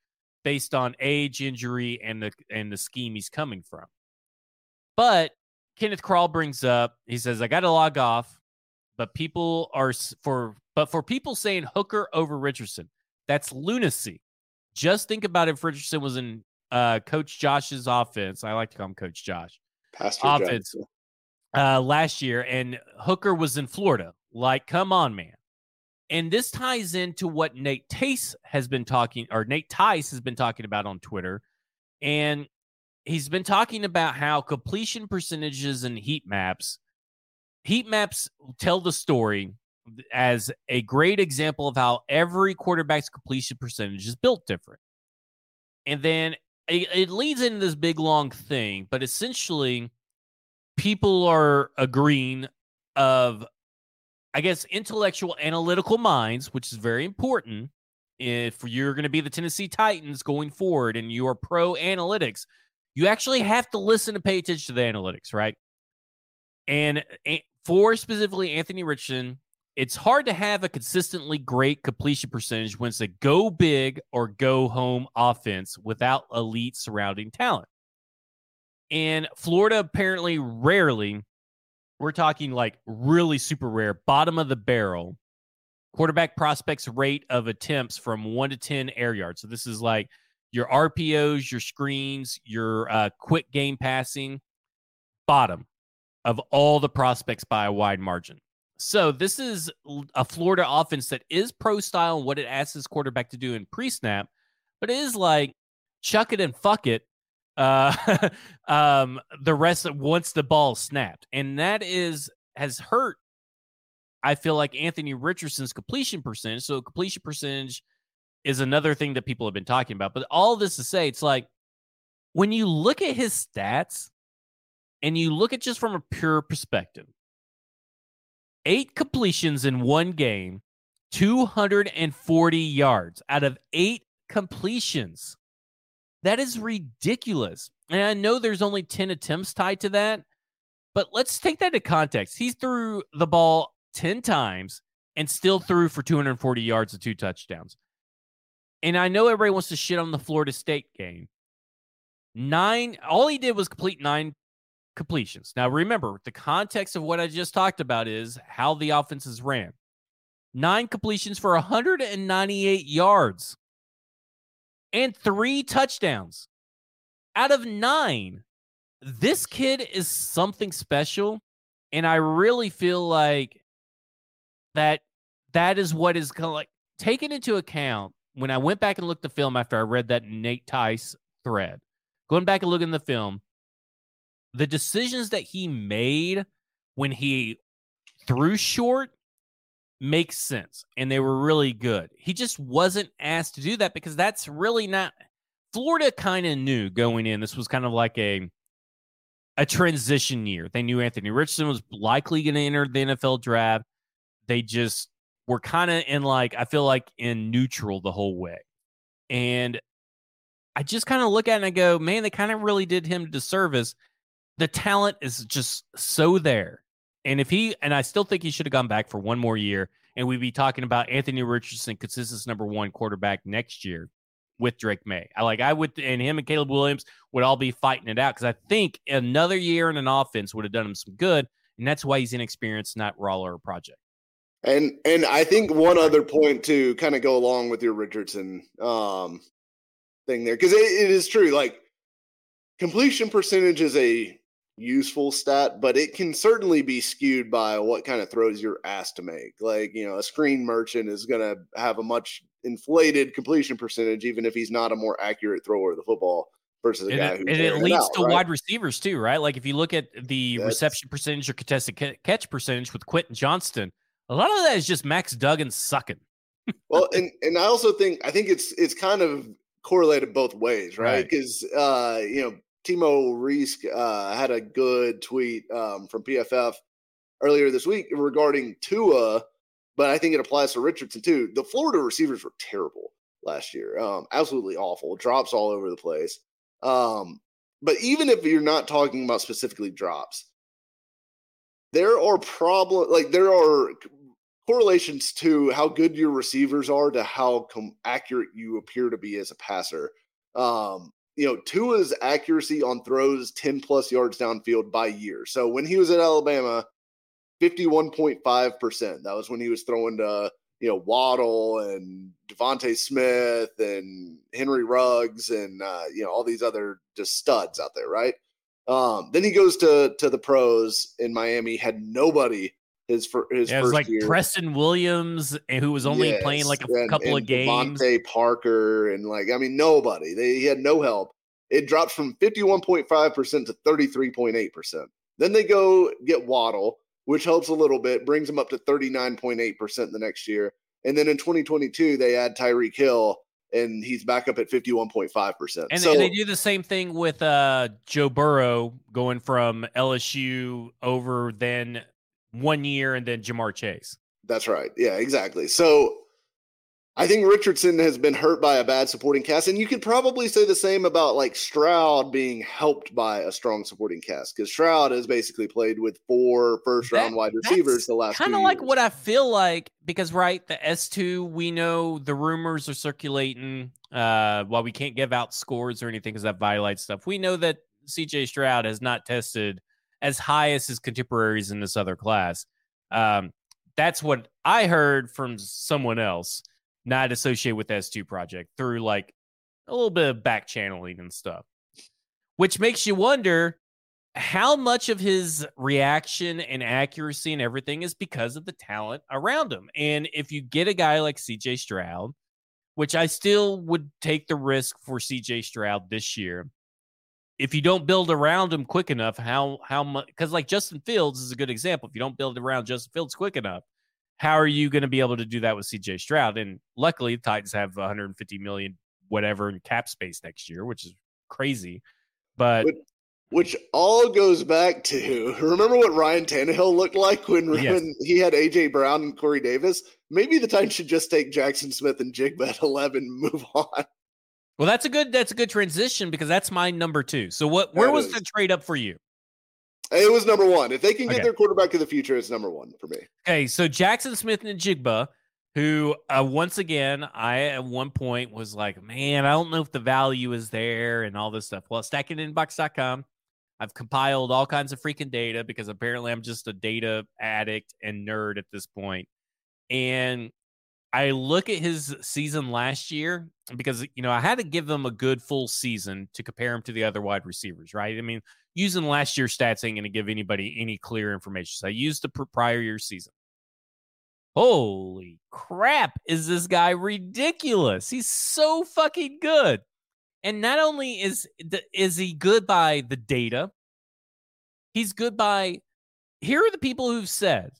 based on age, injury, and the and the scheme he's coming from. But Kenneth Crawl brings up, he says, I got to log off, but people are for but for people saying Hooker over Richardson, that's lunacy. Just think about if Richardson was in uh, Coach Josh's offense. I like to call him Coach Josh. Pastor offense uh, last year, and Hooker was in Florida. Like, come on, man. And this ties into what Nate Tice has been talking, or Nate Tice has been talking about on Twitter. And he's been talking about how completion percentages and heat maps, heat maps tell the story as a great example of how every quarterback's completion percentage is built different. And then it, it leads into this big long thing, but essentially, people are agreeing of, I guess, intellectual analytical minds, which is very important. If you're going to be the Tennessee Titans going forward and you are pro analytics, you actually have to listen to pay attention to the analytics, right? And uh, for specifically Anthony Richardson, it's hard to have a consistently great completion percentage when it's a go big or go home offense without elite surrounding talent. And Florida apparently rarely, we're talking like really super rare, bottom of the barrel, quarterback prospects rate of attempts from one to 10 air yards. So this is like your RPOs, your screens, your uh, quick game passing, bottom of all the prospects by a wide margin. So this is a Florida offense that is pro style and what it asks his quarterback to do in pre snap, but it is like chuck it and fuck it. Uh, [laughs] um, the rest of, once the ball snapped, and that is has hurt. I feel like Anthony Richardson's completion percentage. So completion percentage is another thing that people have been talking about. But all this to say, it's like when you look at his stats and you look at just from a pure perspective, eight completions in one game, 240 yards out of eight completions. That is ridiculous. And I know there's only 10 attempts tied to that, but let's take that into context. He threw the ball 10 times and still threw for 240 yards and two touchdowns. And I know everybody wants to shit on the Florida State game. Nine, all he did was complete nine completions. Now, remember, the context of what I just talked about is how the offenses ran. Nine completions for 198 yards and three touchdowns out of nine. This kid is something special. And I really feel like that that is what is kind of like taken into account when I went back and looked the film after I read that Nate Tice thread. Going back and looking the film, the decisions that he made when he threw short makes sense and they were really good. He just wasn't asked to do that because that's really not Florida kind of knew going in this was kind of like a a transition year. They knew Anthony Richardson was likely going to enter the NFL draft. They just were kind of in like I feel like in neutral the whole way. And I just kind of look at it and I go, man, they kind of really did him disservice the talent is just so there. And if he and I still think he should have gone back for one more year, and we'd be talking about Anthony Richardson, consensus number one quarterback next year with Drake Maye. I like I would and him and Caleb Williams would all be fighting it out because I think another year in an offense would have done him some good, and that's why he's inexperienced, not Roller project. And and I think one other point to kind of go along with your Richardson um thing there because it, it is true like completion percentage is a useful stat, but it can certainly be skewed by what kind of throws you're asked to make. Like, you know, a screen merchant is going to have a much inflated completion percentage, even if he's not a more accurate thrower of the football versus a and guy it, who's and it leads out, to right? wide receivers too, right? Like if you look at the That's- reception percentage or contested ca- catch percentage with Quentin Johnston, a lot of that is just Max Duggan sucking. [laughs] well, and and I also think I think it's it's kind of correlated both ways, right? Right. Because uh, you know, Timo Riske uh, had a good tweet um, from PFF earlier this week regarding Tua, but I think it applies to Richardson too. The Florida receivers were terrible last year, um, absolutely awful, drops all over the place. Um, but even if you're not talking about specifically drops, there are problem like there are correlations to how good your receivers are to how com- accurate you appear to be as a passer. Um, you know, Tua's accuracy on throws 10 plus yards downfield by year. So when he was at Alabama, 51.5%. That was when he was throwing to, you know, Waddle and DeVonta Smith and Henry Ruggs and, uh, you know, all these other just studs out there, right? Um, then he goes to to the pros in Miami, had nobody his, for, his Yeah, it first like year. Preston Williams, eh, who was only playing like a and- couple and of games. DeVante Parker and like I mean nobody. They he had no help. It drops from 51.5% to 33.8%. Then they go get Waddle, which helps a little bit, brings them up to 39.8% the next year. And then in 2022 they add Tyreek Hill and he's back up at 51.5%. And, so and they do the same thing with uh, Joe Burrow going from LSU over then one year and then Ja'Marr Chase. That's right. Yeah, exactly. So I think Richardson has been hurt by a bad supporting cast, and you could probably say the same about like Stroud being helped by a strong supporting cast because Stroud has basically played with four first round That- wide receivers the last Kind of like years. what I feel like because right, the S two we know the rumors are circulating. Uh, while we can't give out scores or anything because that violates stuff, we know that C.J. Stroud has not tested as high as his contemporaries in this other class. Um, that's what I heard from someone else, not associated with the S2 project, through like a little bit of back channeling and stuff, which makes you wonder how much of his reaction and accuracy and everything is because of the talent around him. And if you get a guy like CJ Stroud, which I still would take the risk for CJ Stroud this year, if you don't build around him quick enough, how how much? Because like Justin Fields is a good example. If you don't build around Justin Fields quick enough, how are you going to be able to do that with CJ Stroud? And luckily, the Titans have 150 million whatever in cap space next year, which is crazy. But Which all goes back to [laughs] remember what Ryan Tannehill looked like when, Yes. when he had AJ Brown and Corey Davis. Maybe the Titans should just take Jackson Smith-Njigba at eleven and move [laughs] on. Well, that's a good that's a good transition because that's my number two. So what? Where That was is. the trade up for you? It was number one. If they can get Okay. their quarterback of the future, it's number one for me. Okay, so Jackson Smith-Njigba, who uh, once again, I at one point was like, man, I don't know if the value is there and all this stuff. Well, stackingthebox.com, I've compiled all kinds of freaking data because apparently I'm just a data addict and nerd at this point. And I look at his season last year because you know I had to give him a good full season to compare him to the other wide receivers, right? I mean, using last year's stats ain't going to give anybody any clear information. So I used the prior year season. Holy crap, is this guy ridiculous? He's so fucking good. And not only is is he good by the data, he's good by here are the people who've said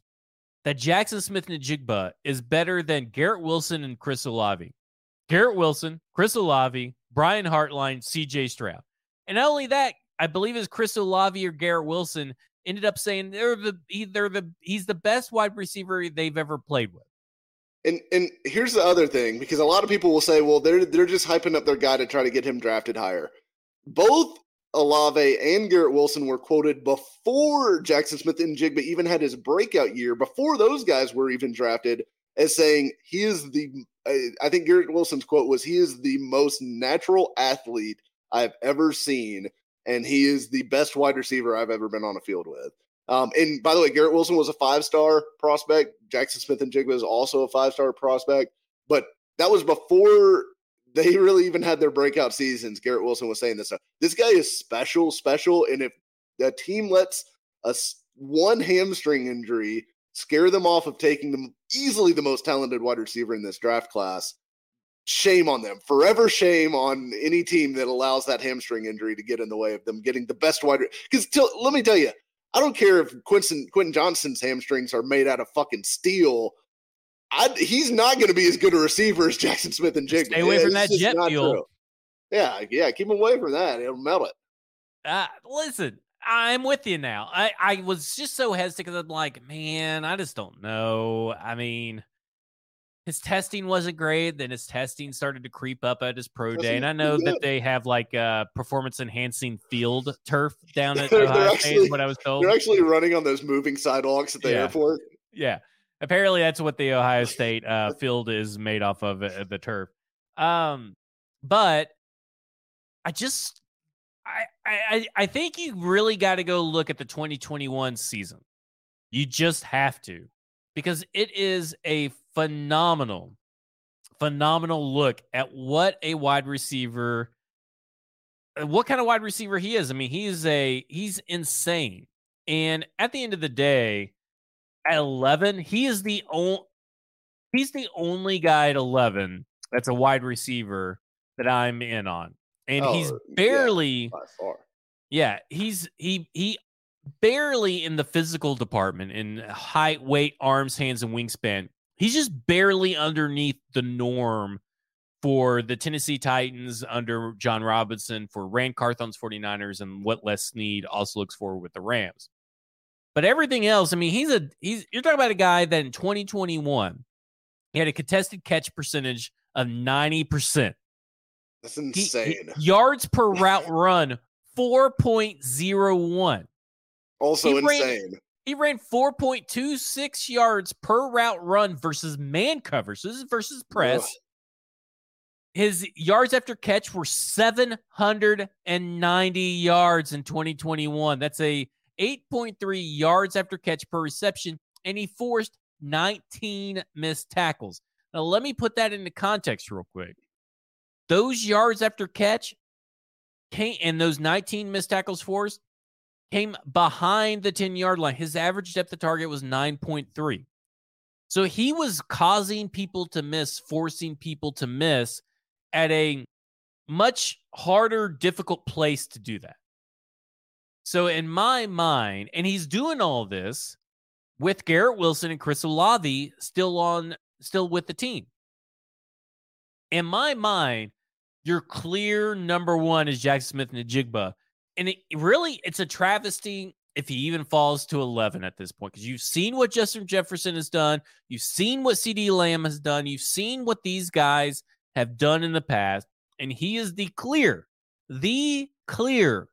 that Jackson Smith-Njigba is better than Garrett Wilson and Chris Olave. Garrett Wilson, Chris Olave, Brian Hartline, CJ Stroud. And not only that, I believe it's Chris Olave or Garrett Wilson ended up saying they're the they're the he's the best wide receiver they've ever played with. And and here's the other thing, because a lot of people will say, well, they're they're just hyping up their guy to try to get him drafted higher. Both Olave and Garrett Wilson were quoted before Jackson Smith-Njigba even had his breakout year, before those guys were even drafted, as saying he is the. I think Garrett Wilson's quote was, "He is the most natural athlete I've ever seen, and he is the best wide receiver I've ever been on a field with." Um, and by the way, Garrett Wilson was a five star prospect. Jackson Smith-Njigba is also a five star prospect, but that was before they really even had their breakout seasons. Garrett Wilson was saying this. This guy is special, special. And if a team lets a one hamstring injury scare them off of taking them easily the most talented wide receiver in this draft class, shame on them. Forever shame on any team that allows that hamstring injury to get in the way of them getting the best wide. Because let me tell you, I don't care if Quentin Quentin Johnston's hamstrings are made out of fucking steel. I, he's not going to be as good a receiver as Jackson Smith-Njigba. Stay away from that jet fuel. True. Yeah, yeah, keep him away from that. It'll melt it. Uh, listen, I'm with you now. I, I was just so hesitant because I'm like, man, I just don't know. I mean, his testing wasn't great. Then his testing started to creep up at his pro day, and I know that they have like uh, performance enhancing field turf [laughs] down at Ohio State. What I was told, they're actually running on those moving sidewalks at the yeah. airport. Yeah, apparently that's what the Ohio State uh, field is made off of uh, the turf. Um, but I just I I I think you really got to go look at the 2021 season. You just have to because it is a phenomenal, phenomenal look at what a wide receiver, uh, what kind of wide receiver he is. I mean, he's a he's insane. And at the end of the day, at 11, he is the only he's the only guy at 11 that's a wide receiver that I'm in on. And oh, he's barely yeah, yeah, he's he he barely in the physical department in height, weight, arms, hands, and wingspan. He's just barely underneath the norm for the Tennessee Titans under Jon Robinson, for Ran Carthon's 49ers, and what Les Snead also looks for with the Rams. But everything else, I mean, he's a he's you're talking about a guy that in 2021 he had a contested catch percentage of 90%. That's insane. He, he, yards per route [laughs] run 4.01. Also he insane. Ran, he ran 4.26 yards per route run versus man cover. So this is versus press. Ugh. His yards after catch were 790 yards in 2021. That's a 8.3 yards after catch per reception, and he forced 19 missed tackles. Now, let me put that into context real quick. Those yards after catch came and those 19 missed tackles forced came behind the 10 yard line. His average depth of target was 9.3. So he was causing people to miss, forcing people to miss at a much harder, difficult place to do that. So, in my mind, and he's doing all this with Garrett Wilson and Chris Olave still on, still with the team. In my mind, your clear number one is Jackson Smith-Njigba and it really it's a travesty if he even falls to 11 at this point because you've seen what Justin Jefferson has done, you've seen what CeeDee Lamb has done, you've seen what these guys have done in the past, and he is the clear, the clear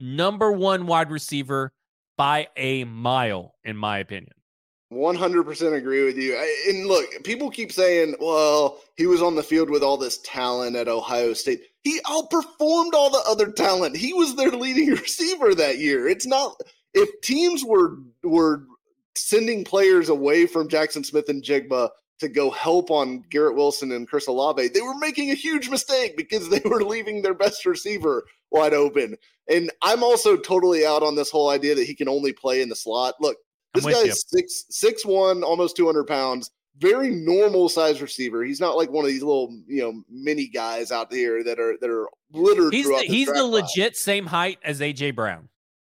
number one wide receiver by a mile, in my opinion. 100% agree with you. And look, people keep saying, well, he was on the field with all this talent at Ohio State. He outperformed all the other talent. He was their leading [laughs] receiver that year. It's not if teams were were sending players away from Jackson Smith-Njigba to go help on Garrett Wilson and Chris Olave, they were making a huge mistake because [laughs] they were leaving their best receiver wide open. And I'm also totally out on this whole idea that he can only play in the slot. Look, this guy's six six one, almost two hundred pounds. Very normal size receiver. He's not like one of these little you know mini guys out here that are that are littered. He's the, he's the legit line. same height as AJ Brown.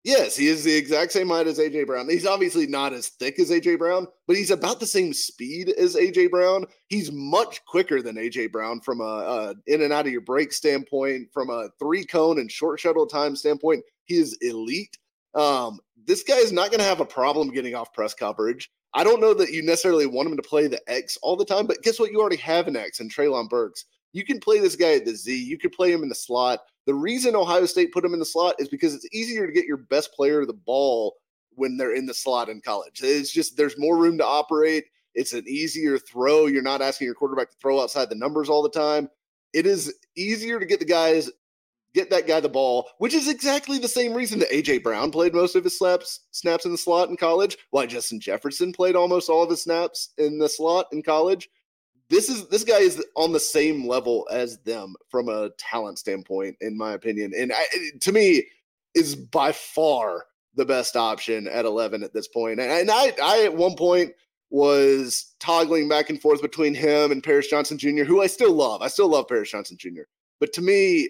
Yes, he is the exact same height as AJ Brown. He's obviously not as thick as AJ Brown, but he's about the same speed as AJ Brown. He's much quicker than AJ Brown from a, a in and out of your break standpoint, from a three cone and short shuttle time standpoint. He is elite. Um, this guy is not going to have a problem getting off press coverage. I don't know that you necessarily want him to play the X all the time, but guess what? You already have an X in Treylon Burks. You can play this guy at the Z. You could play him in the slot. The reason Ohio State put him in the slot is because it's easier to get your best player the ball when they're in the slot in college. It's just there's more room to operate. It's an easier throw. You're not asking your quarterback to throw outside the numbers all the time. It is easier to get the guys get that guy the ball, which is exactly the same reason that AJ Brown played most of his snaps snaps in the slot in college. Why Justin Jefferson played almost all of his snaps in the slot in college. This is this guy is on the same level as them from a talent standpoint, in my opinion, and I, to me, is by far the best option at 11 at this point. And I, I at one point was toggling back and forth between him and Paris Johnson Jr., who I still love. I still love Paris Johnson Jr. But to me,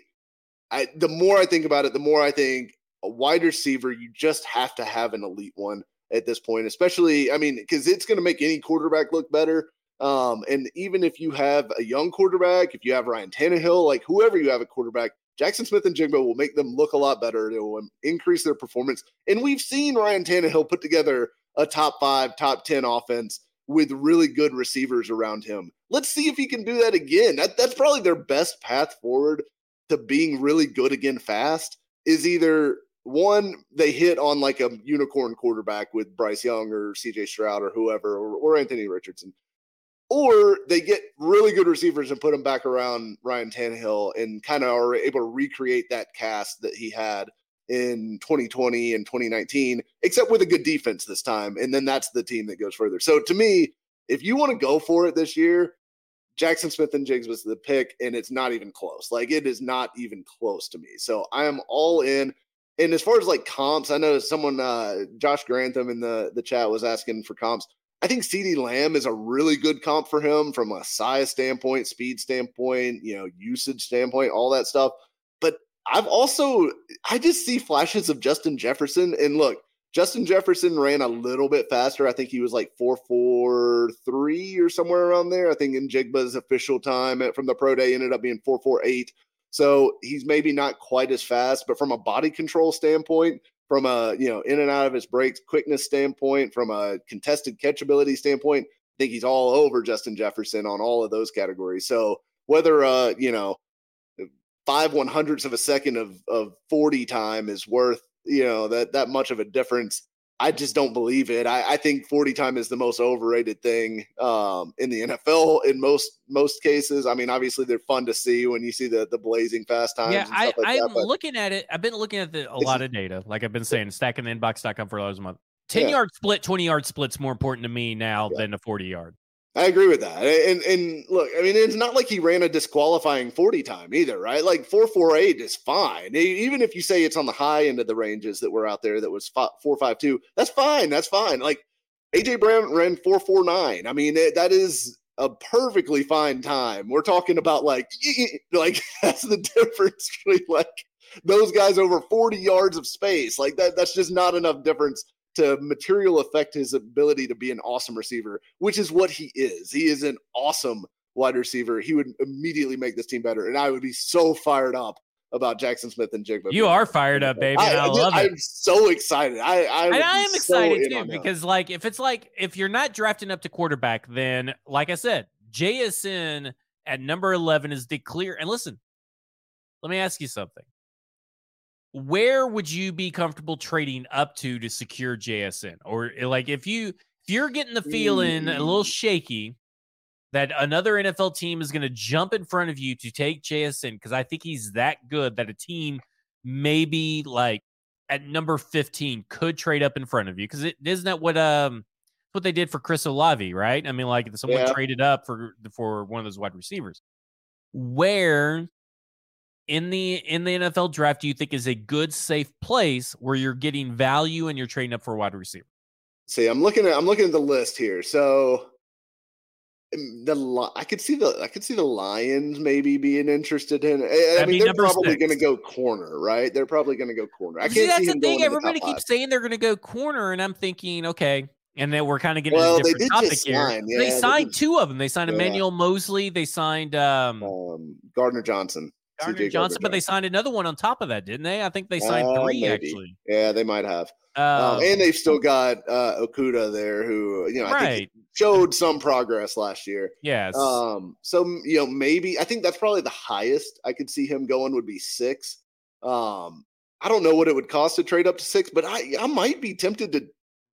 I, the more I think about it, the more I think a wide receiver, you just have to have an elite one at this point, especially, I mean, because it's going to make any quarterback look better. Um, and even if you have a young quarterback, if you have Ryan Tannehill, like whoever you have a quarterback, Jackson Smith-Njigba will make them look a lot better. It will increase their performance. And we've seen Ryan Tannehill put together a top five, top 10 offense with really good receivers around him. Let's see if he can do that again. That, that's probably their best path forward to being really good again fast is either one, they hit on like a unicorn quarterback with Bryce Young or CJ Stroud or whoever or, or Anthony Richardson. Or they get really good receivers and put them back around Ryan Tannehill and kind of are able to recreate that cast that he had in 2020 and 2019, except with a good defense this time. And then that's the team that goes further. So to me, if you want to go for it this year, Jackson Smith and Jigs was the pick, and it's not even close. Like it is not even close to me. So I am all in. And as far as like comps, I know someone, uh, Josh Grantham in the the chat was asking for comps. I think CeeDee Lamb is a really good comp for him from a size standpoint, speed standpoint, you know, usage standpoint, all that stuff. But I've also I just see flashes of Justin Jefferson. And look, Justin Jefferson ran a little bit faster. I think he was like four four three or somewhere around there. I think Njigba's official time from the pro day ended up being four four eight. So he's maybe not quite as fast, but from a body control standpoint, from a you know in and out of his breaks quickness standpoint, from a contested catchability standpoint, I think he's all over Justin Jefferson on all of those categories. So whether uh you know five one hundredths of a second of of forty time is worth you know that that much of a difference. I just don't believe it. I, I think 40 time is the most overrated thing um, in the NFL in most most cases. I mean, obviously they're fun to see when you see the the blazing fast times. Yeah, I, like that, looking at it. I've been looking at the, a lot of data. Like I've been saying, stacking the inbox.com for a month. 10 yeah. yard split, 20 yard split's more important to me now yeah. than a 40 yard. I agree with that. And and look, I mean, it's not like he ran a disqualifying 40 time either, right? Like 448 is fine. Even if you say it's on the high end of the ranges that were out there that was 452, that's fine. That's fine. Like AJ Brown ran 449. I mean, it, that is a perfectly fine time. We're talking about like [laughs] like that's the difference between like those guys over 40 yards of space. Like that that's just not enough difference to material affect his ability to be an awesome receiver, which is what he is. He is an awesome wide receiver. He would immediately make this team better. And I would be so fired up about Jackson Smith-Njigba. You are fired up, baby. I, I, love I'm it. I'm so excited. I, I, and I am excited too because, like, if it's like if you're not drafting up to quarterback, then like I said, JSN at number 11 is the clear. And listen, let me ask you something where would you be comfortable trading up to to secure JSN? Or eh, like if you if you're getting the feeling a little shaky that another NFL team is going to jump in front of you to take JSN because I think he's that good that a team maybe like at number 15 could trade up in front of you because it isn't that what um what they did for Chris Olave, right? I mean, like someone yeah. traded up for for one of those wide receivers. Where in the in the NFL draft do you think is a good safe place where you're getting value and you're trading up for a wide receiver? See, I'm looking at I'm looking at the list here. So mm, the I could see the I could see the Lions maybe being interested in. I, I mean, they're probably going to go corner, right? They're probably going to go corner. I can't see, that's see the thing. Everybody the keeps five. saying they're going to go corner, and I'm thinking, okay. And then we're kind of getting well, a different topic here. Yeah, they signed they two of them. They signed yeah. Emmanuel Moseley. They signed um, um, Gardner Johnson. Gardner Johnson, but they signed another one on top of that, didn't they? I think they signed uh, three maybe. actually. Yeah, they might have. Um, um, and they've still got uh, Okudah there, who you know right. Think showed some progress last year. Yes. Um. So you know maybe I think that's probably the highest I could see him going would be six. Um. I don't know what it would cost to trade up to six, but I I might be tempted to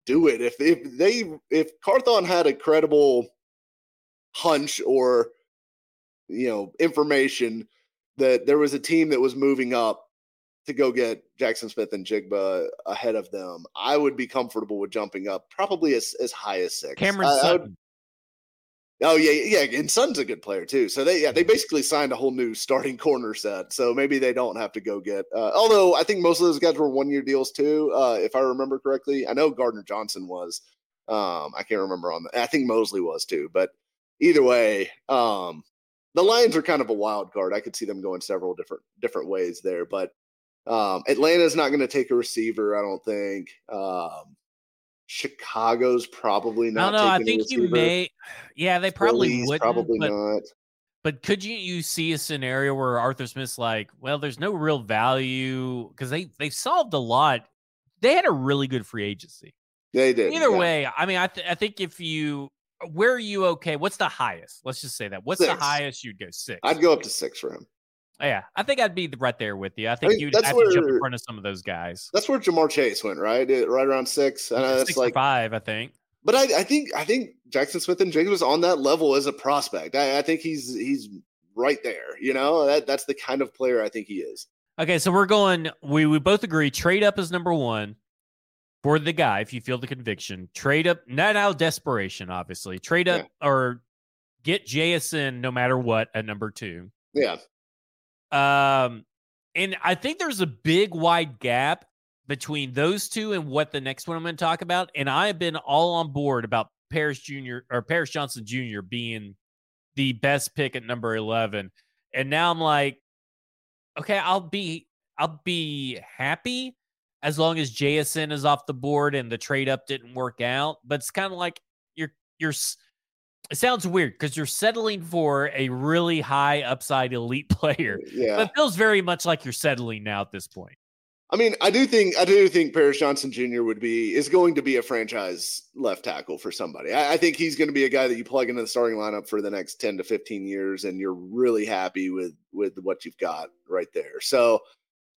do it if if they if Carthon had a credible hunch or you know information that there was a team that was moving up to go get Jackson Smith-Njigba ahead of them, I would be comfortable with jumping up probably as, as high as six. Cameron I. I would, oh yeah, yeah, and Sutton's a good player too. So they yeah they basically signed a whole new starting corner set. So maybe they don't have to go get. Uh, although I think most of those guys were one year deals too, uh, if I remember correctly. I know Gardner Johnson was. Um, I can't remember on the. I think Moseley was too, but either way, um, the Lions are kind of a wild card. I could see them going several different different ways there, but um, Atlanta's not going to take a receiver. I don't think. Um, Chicago's probably not. No, no, I think you may. Yeah, they probably would. Probably but, not. But could you you see a scenario where Arthur Smith's like, well, there's no real value because they they solved a lot. They had a really good free agency. They did. Either yeah. way, I mean, I th- I think if you where are you okay? What's the highest? Let's just say that. What's Six. the highest you'd go? Six. I'd go up to six for him. Yeah, I think I'd be right there with you. I think mean, you'd have to jump in front of some of those guys. That's where Ja'Marr Chase went, right? Right around six. I know Six or like, five, I think. but I, I think I think Jackson Smith and Jiggs was on that level as a prospect. I, I think he's he's right there. You know, that that's the kind of player I think he is. Okay, so we're going. We we both agree. Trade up is number one for the guy. If you feel the conviction, trade up. Not out of desperation, obviously. Trade up or get JSN no matter what at number two. Yeah, Um, and I think there's a big wide gap between those two and what the next one I'm going to talk about. And I have been all on board about Paris Jr. or Paris Johnson Jr. being the best pick at number 11. And now I'm like, okay, I'll be I'll be happy as long as JSN is off the board and the trade up didn't work out. But it's kind of like you're you're it sounds weird because you're settling for a really high upside elite [laughs] player. yeah. But it feels very much like you're settling now at this point. I mean, I do think I do think Paris Johnson Jr. would be is going to be a franchise left tackle for somebody. I, I think he's going to be a guy that you plug into the starting lineup for the next ten to fifteen years, and you're really happy with with what you've got right there. So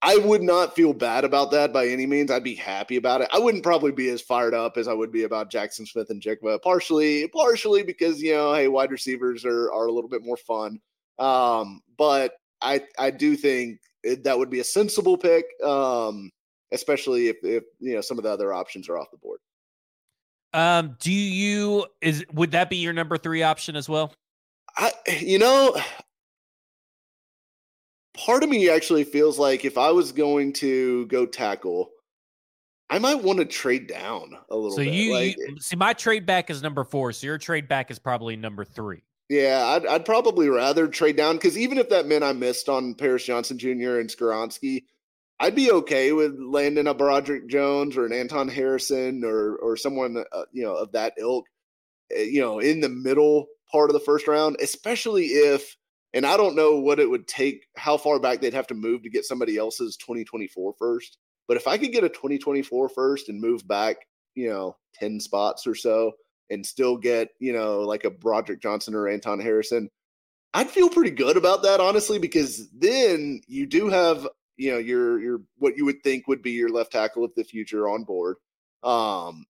I would not feel bad about that by any means. I'd be happy about it. I wouldn't probably be as fired up as I would be about Jackson Smith-Njigba, partially partially because you know, hey, wide receivers are are a little bit more fun. Um, but I I do think it, that would be a sensible pick, um, especially if if you know some of the other options are off the board. Um, do you is would that be your number three option as well? I you know part of me actually feels like if I was going to go tackle, I might want to trade down a little So bit. you, like, you see my trade back is number four, so your trade back is probably number three. yeah, I'd, I'd probably rather trade down because even if that meant I missed on Paris Johnson Jr. and Skoronski, I'd be okay with landing a Broderick Jones or an Anton Harrison or or someone uh, you know of that ilk, uh, you know, in the middle part of the first round, especially if. And I don't know what it would take, how far back they'd have to move to get somebody else's 2024 first. But if I could get a 2024 first and move back, you know, 10 spots or so and still get, you know, like a Broderick Johnson or Anton Harrison, I'd feel pretty good about that, honestly, because then you do have, you know, your your what you would think would be your left tackle of the future on board. Um,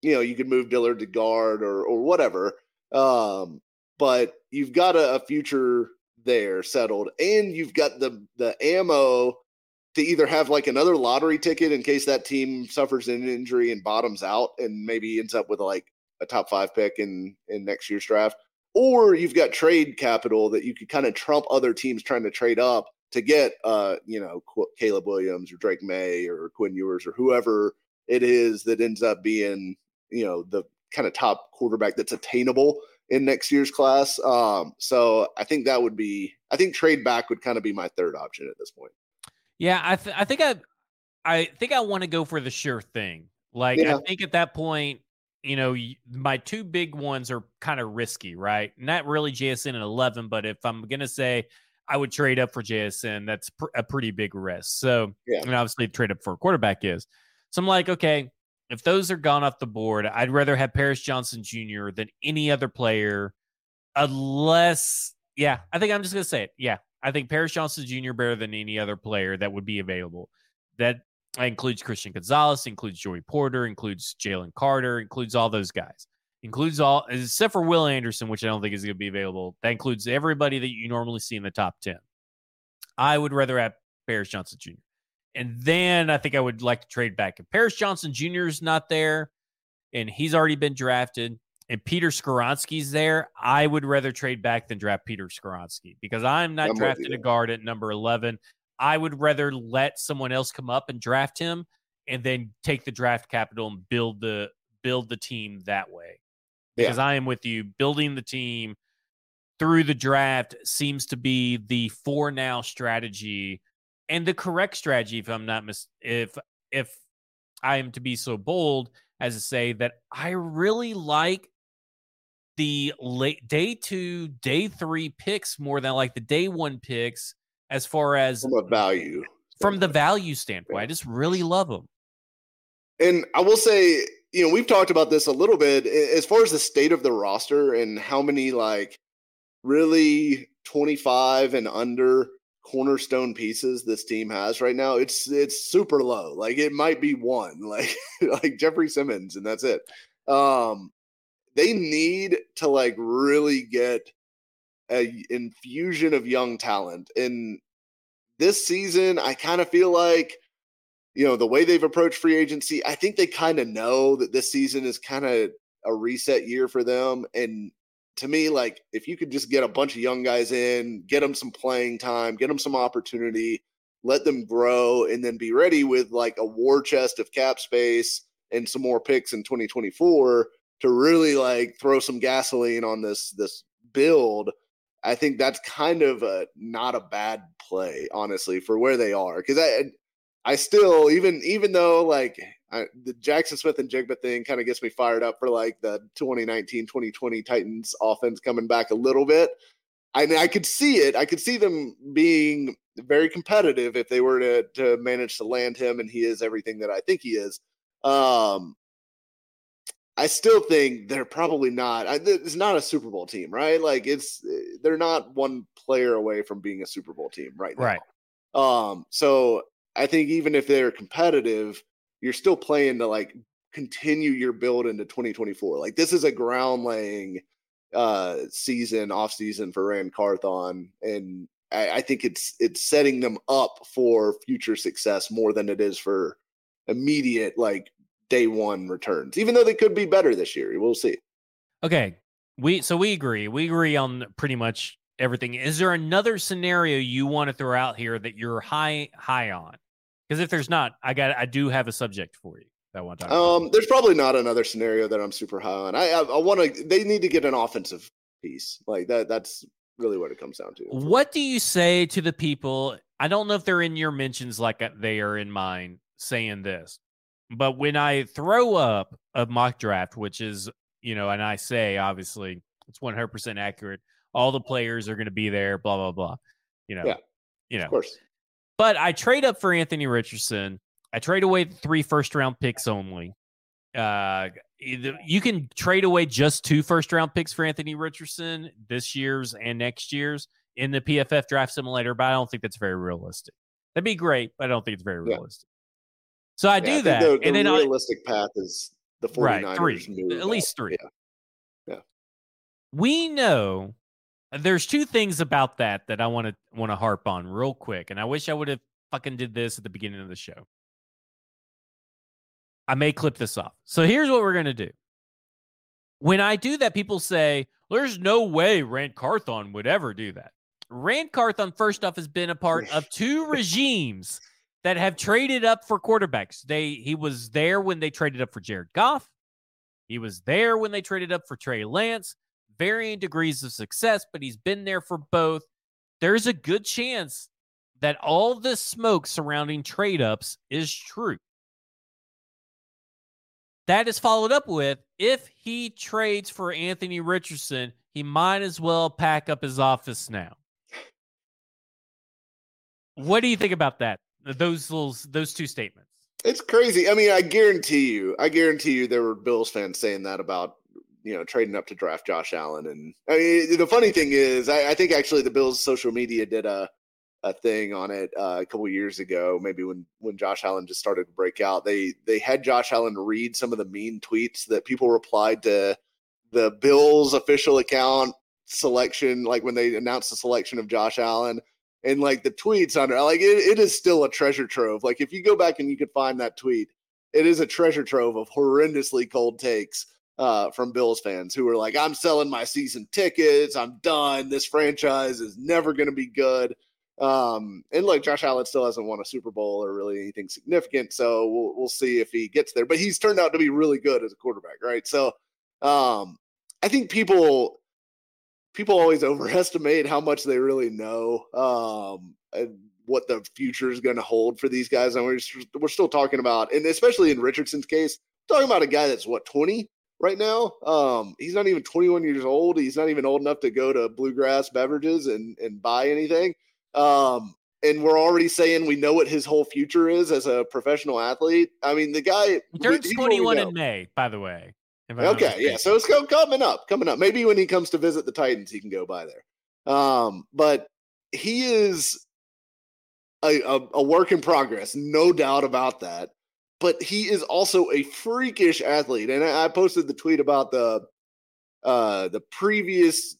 you know, you could move Dillard to guard or or whatever. Um, but you've got a, a future there settled, and you've got the the ammo to either have like another lottery ticket in case that team suffers an injury and bottoms out and maybe ends up with like a top five pick in in next year's draft, or you've got trade capital that you could kind of trump other teams trying to trade up to get uh you know Caleb Williams or Drake Maye or Quinn Ewers or whoever it is that ends up being you know the kind of top quarterback that's attainable in next year's class. Um, so I think that would be I think trade back would kind of be my third option at this point. Yeah, I th- I think I I think I want to go for the sure thing. Like Yeah. I think at that point, you know, my two big ones are kind of risky, right? Not really JSN at 11, but if I'm going to say I would trade up for JSN, that's pr- a pretty big risk. So, Yeah. and obviously trade up for a quarterback is. So I'm like, okay, if those are gone off the board, I'd rather have Paris Johnson Jr. than any other player, unless, yeah, I think I'm just going to say it. Yeah, I think Paris Johnson Jr. better than any other player that would be available. That includes Christian Gonzalez, includes Joey Porter, includes Jalen Carter, includes all those guys. Includes all except for Will Anderson, which I don't think is going to be available. That includes everybody that you normally see in the top 10. I would rather have Paris Johnson Jr. And then I think I would like to trade back. If Paris Johnson Jr. is not there and he's already been drafted and Peter Skoronski's there, I would rather trade back than draft Peter Skoronski because I'm not I'm drafting a guard at number 11. I would rather let someone else come up and draft him and then take the draft capital and build the build the team that way. Yeah. Because I am with you. Building the team through the draft seems to be the for now strategy and the correct strategy if I'm not mis- if if I am to be so bold as to say that I really like the late day two, day three picks more than I like the day one picks as far as from a value. from the value standpoint. I just really love them. And I will say, you know, we've talked about this a little bit as far as the state of the roster and how many like really 25 and under cornerstone pieces this team has right now. It's it's super low. Like it might be one, [laughs] like like Jeffery Simmons, and that's it. Um they need to like really get a infusion of young talent. And this season, I kind of feel like you know the way they've approached free agency i think they kind of know that this season is kind of a reset year for them and to me like if you could just get a bunch of young guys in get them some playing time get them some opportunity let them grow and then be ready with like a war chest of cap space and some more picks in 2024 to really like throw some gasoline on this this build i think that's kind of a not a bad play honestly for where they are. Because i I still even even though like I, the Jackson Smith-Njigba thing kind of gets me fired up for like the 2019-2020 Titans offense coming back a little bit. I mean, I could see it. I could see them being very competitive if they were to to manage to land him, and he is everything that I think he is. Um, I still think they're probably not. I, it's not a Super Bowl team, right? Like it's they're not one player away from being a Super Bowl team right now. Right. Um, so I think even if they're competitive, you're still playing to like continue your build into 2024. Like this is a ground laying uh season, off season for Ran Carthon. And I, I think it's it's setting them up for future success more than it is for immediate like day one returns, even though they could be better this year. We'll see. Okay. We so we agree. We agree on pretty much everything. Is there another scenario you want to throw out here that you're high high on? Because if there's not, I got I do have a subject for you that I want to talk about. Um, there's probably not another scenario that I'm super high on. I I, I want to. They need to get an offensive piece like that. That's really what it comes down to. What do you say to the people? I don't know if they're in your mentions like uh, they are in mine saying this, but when I throw up a mock draft, which is, you know, and I say, obviously, it's 100% accurate, all the players are going to be there, blah, blah, blah. You know, Yeah. you know, Of course. But I trade up for Anthony Richardson. I trade away three first round picks only. Uh, either you can trade away just two first round picks for Anthony Richardson this year's and next year's in the PFF draft simulator, but I don't think that's very realistic. That'd be great, but I don't think it's very Yeah. realistic. So I Yeah, do think that, The, the and then I, realistic path is the 49ers Right, three. At least three. Yeah. we know there's two things about that that I want to want to harp on real quick, and I wish I would have fucking did this at the beginning of the show. I may clip this off. So here's what we're gonna do. When I do that, people say, "There's no way Ran Carthon would ever do that." Ran Carthon, first off, has been a part of two [laughs] regimes that have traded up for quarterbacks. They he was there when they traded up for Jared Goff. He was there when they traded up for Trey Lance. Varying degrees of success, but he's been there for both. There's a good chance that all the smoke surrounding trade ups is true. That is followed up with if he trades for Anthony Richardson, he might as well pack up his office now. What do you think about that? Those little, those two statements. It's crazy. I mean, I guarantee you, I guarantee you, there were Bills fans saying that about you know trading up to draft Josh Allen. And I mean, the funny thing is, I, I think actually the Bills' social media did a a thing on it uh, a couple years ago, maybe when when Josh Allen just started to break out. They they had Josh Allen read some of the mean tweets that people replied to the Bills official account selection, like when they announced the selection of Josh Allen and like the tweets it, like it, it is still a treasure trove. Like if you go back and you could find that tweet, it is a treasure trove of horrendously cold takes uh, from Bills fans who were like, "I'm selling my season tickets. I'm done. This franchise is never going to be good." Um, and like Josh Allen still hasn't won a Super Bowl or really anything significant, so we'll we'll see if he gets there. But he's turned out to be really good as a quarterback, right? So, um, I think people people always [laughs] overestimate how much they really know, um, and what the future is going to hold for these guys. And we're we're still talking about, and especially in Richardson's case, talking about a guy that's what twenty right now. Um, he's not even 21 years old. He's not even old enough to go to Bluegrass Beverages and and buy anything. Um, and we're already saying we know what his whole future is as a professional athlete. I mean, the guy turns 21 in May, by the way. Okay, yeah, so it's coming up, coming up. Maybe when he comes to visit the Titans, he can go by there. Um, but he is a, a, a work in progress, no doubt about that. But he is also a freakish athlete, and I, I posted the tweet about the uh the previous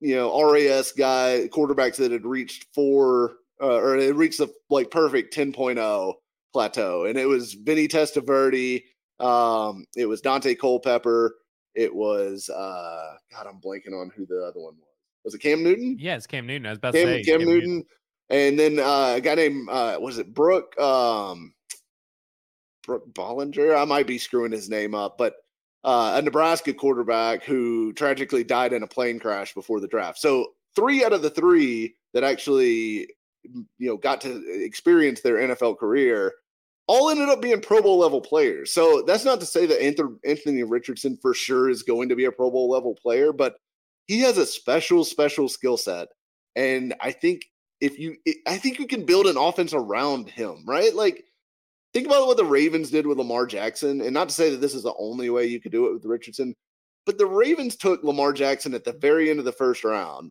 you know RAS guy quarterbacks that had reached four uh, or it reached the like perfect 10.0 plateau, and it was Vinny Testaverde, um, it was Daunte Culpepper, it was uh, God, I'm blanking on who the other one was. Was it Cam Newton? Yeah, it's Cam Newton. I was about Cam, to say Cam, Cam Newton. Newton. and then uh, a guy named uh, was it Brooke um, Brooke Bollinger? I might be screwing his name up, but uh, a Nebraska quarterback who tragically died in a plane crash before the draft. So three out of the three that actually you know got to experience their NFL career all ended up being Pro Bowl level players. So that's not to say that Anthony Richardson for sure is going to be a Pro Bowl level player, but he has a special, special skill set. And I think if you, I think you can build an offense around him, right? Like, think about what the Ravens did with Lamar Jackson. And not to say that this is the only way you could do it with Richardson, but the Ravens took Lamar Jackson at the very end of the first round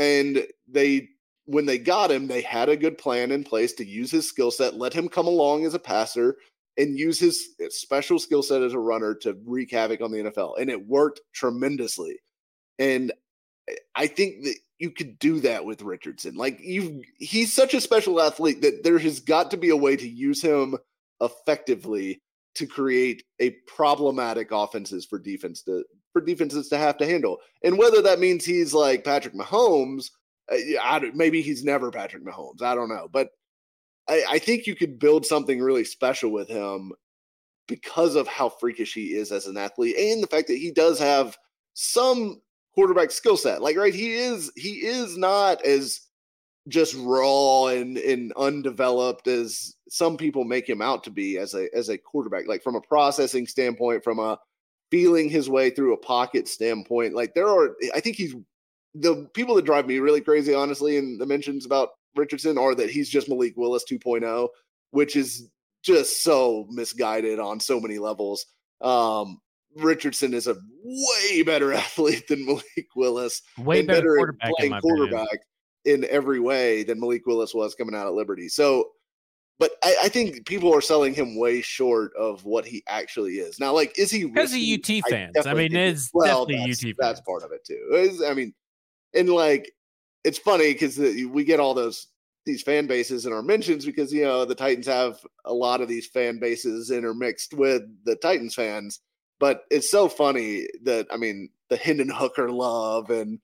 and they when they got him, they had a good plan in place to use his skill set, let him come along as a passer, and use his uh, special skill set as a runner to wreak havoc on the NFL. And it worked tremendously. And I think that you could do that with Richardson. Like you he's such a special athlete that there has got to be a way to use him effectively to create a problematic offenses for defense to for defenses to have to handle. And whether that means he's like Patrick Mahomes, uh, I, maybe he's never Patrick Mahomes. I don't know, but I, I think you could build something really special with him because of how freakish he is as an athlete and the fact that he does have some quarterback skill set. Like, right, he is he is not as just raw and, and undeveloped as some people make him out to be as a as a quarterback. Like from a processing standpoint, from a feeling his way through a pocket standpoint. Like there are I think he's the people that drive me really crazy, honestly, in the mentions about Richardson are that he's just Malik Willis 2.0, which is just so misguided on so many levels. Um, Richardson is a way better [laughs] athlete than Malik Willis. Way better, better quarterback, playing in quarterback in every way than Malik Willis was coming out of Liberty. So, but I, I, think people are selling him way short of what he actually is. Now, like, is he because of UT fans? I, I mean, it's well, definitely UT. Fans. That's part of it too. I mean, and like it's funny because we get all those these fan bases in our mentions because you know the Titans have a lot of these fan bases intermixed with the Titans fans. But it's so funny that I mean the Hendon Hooker love and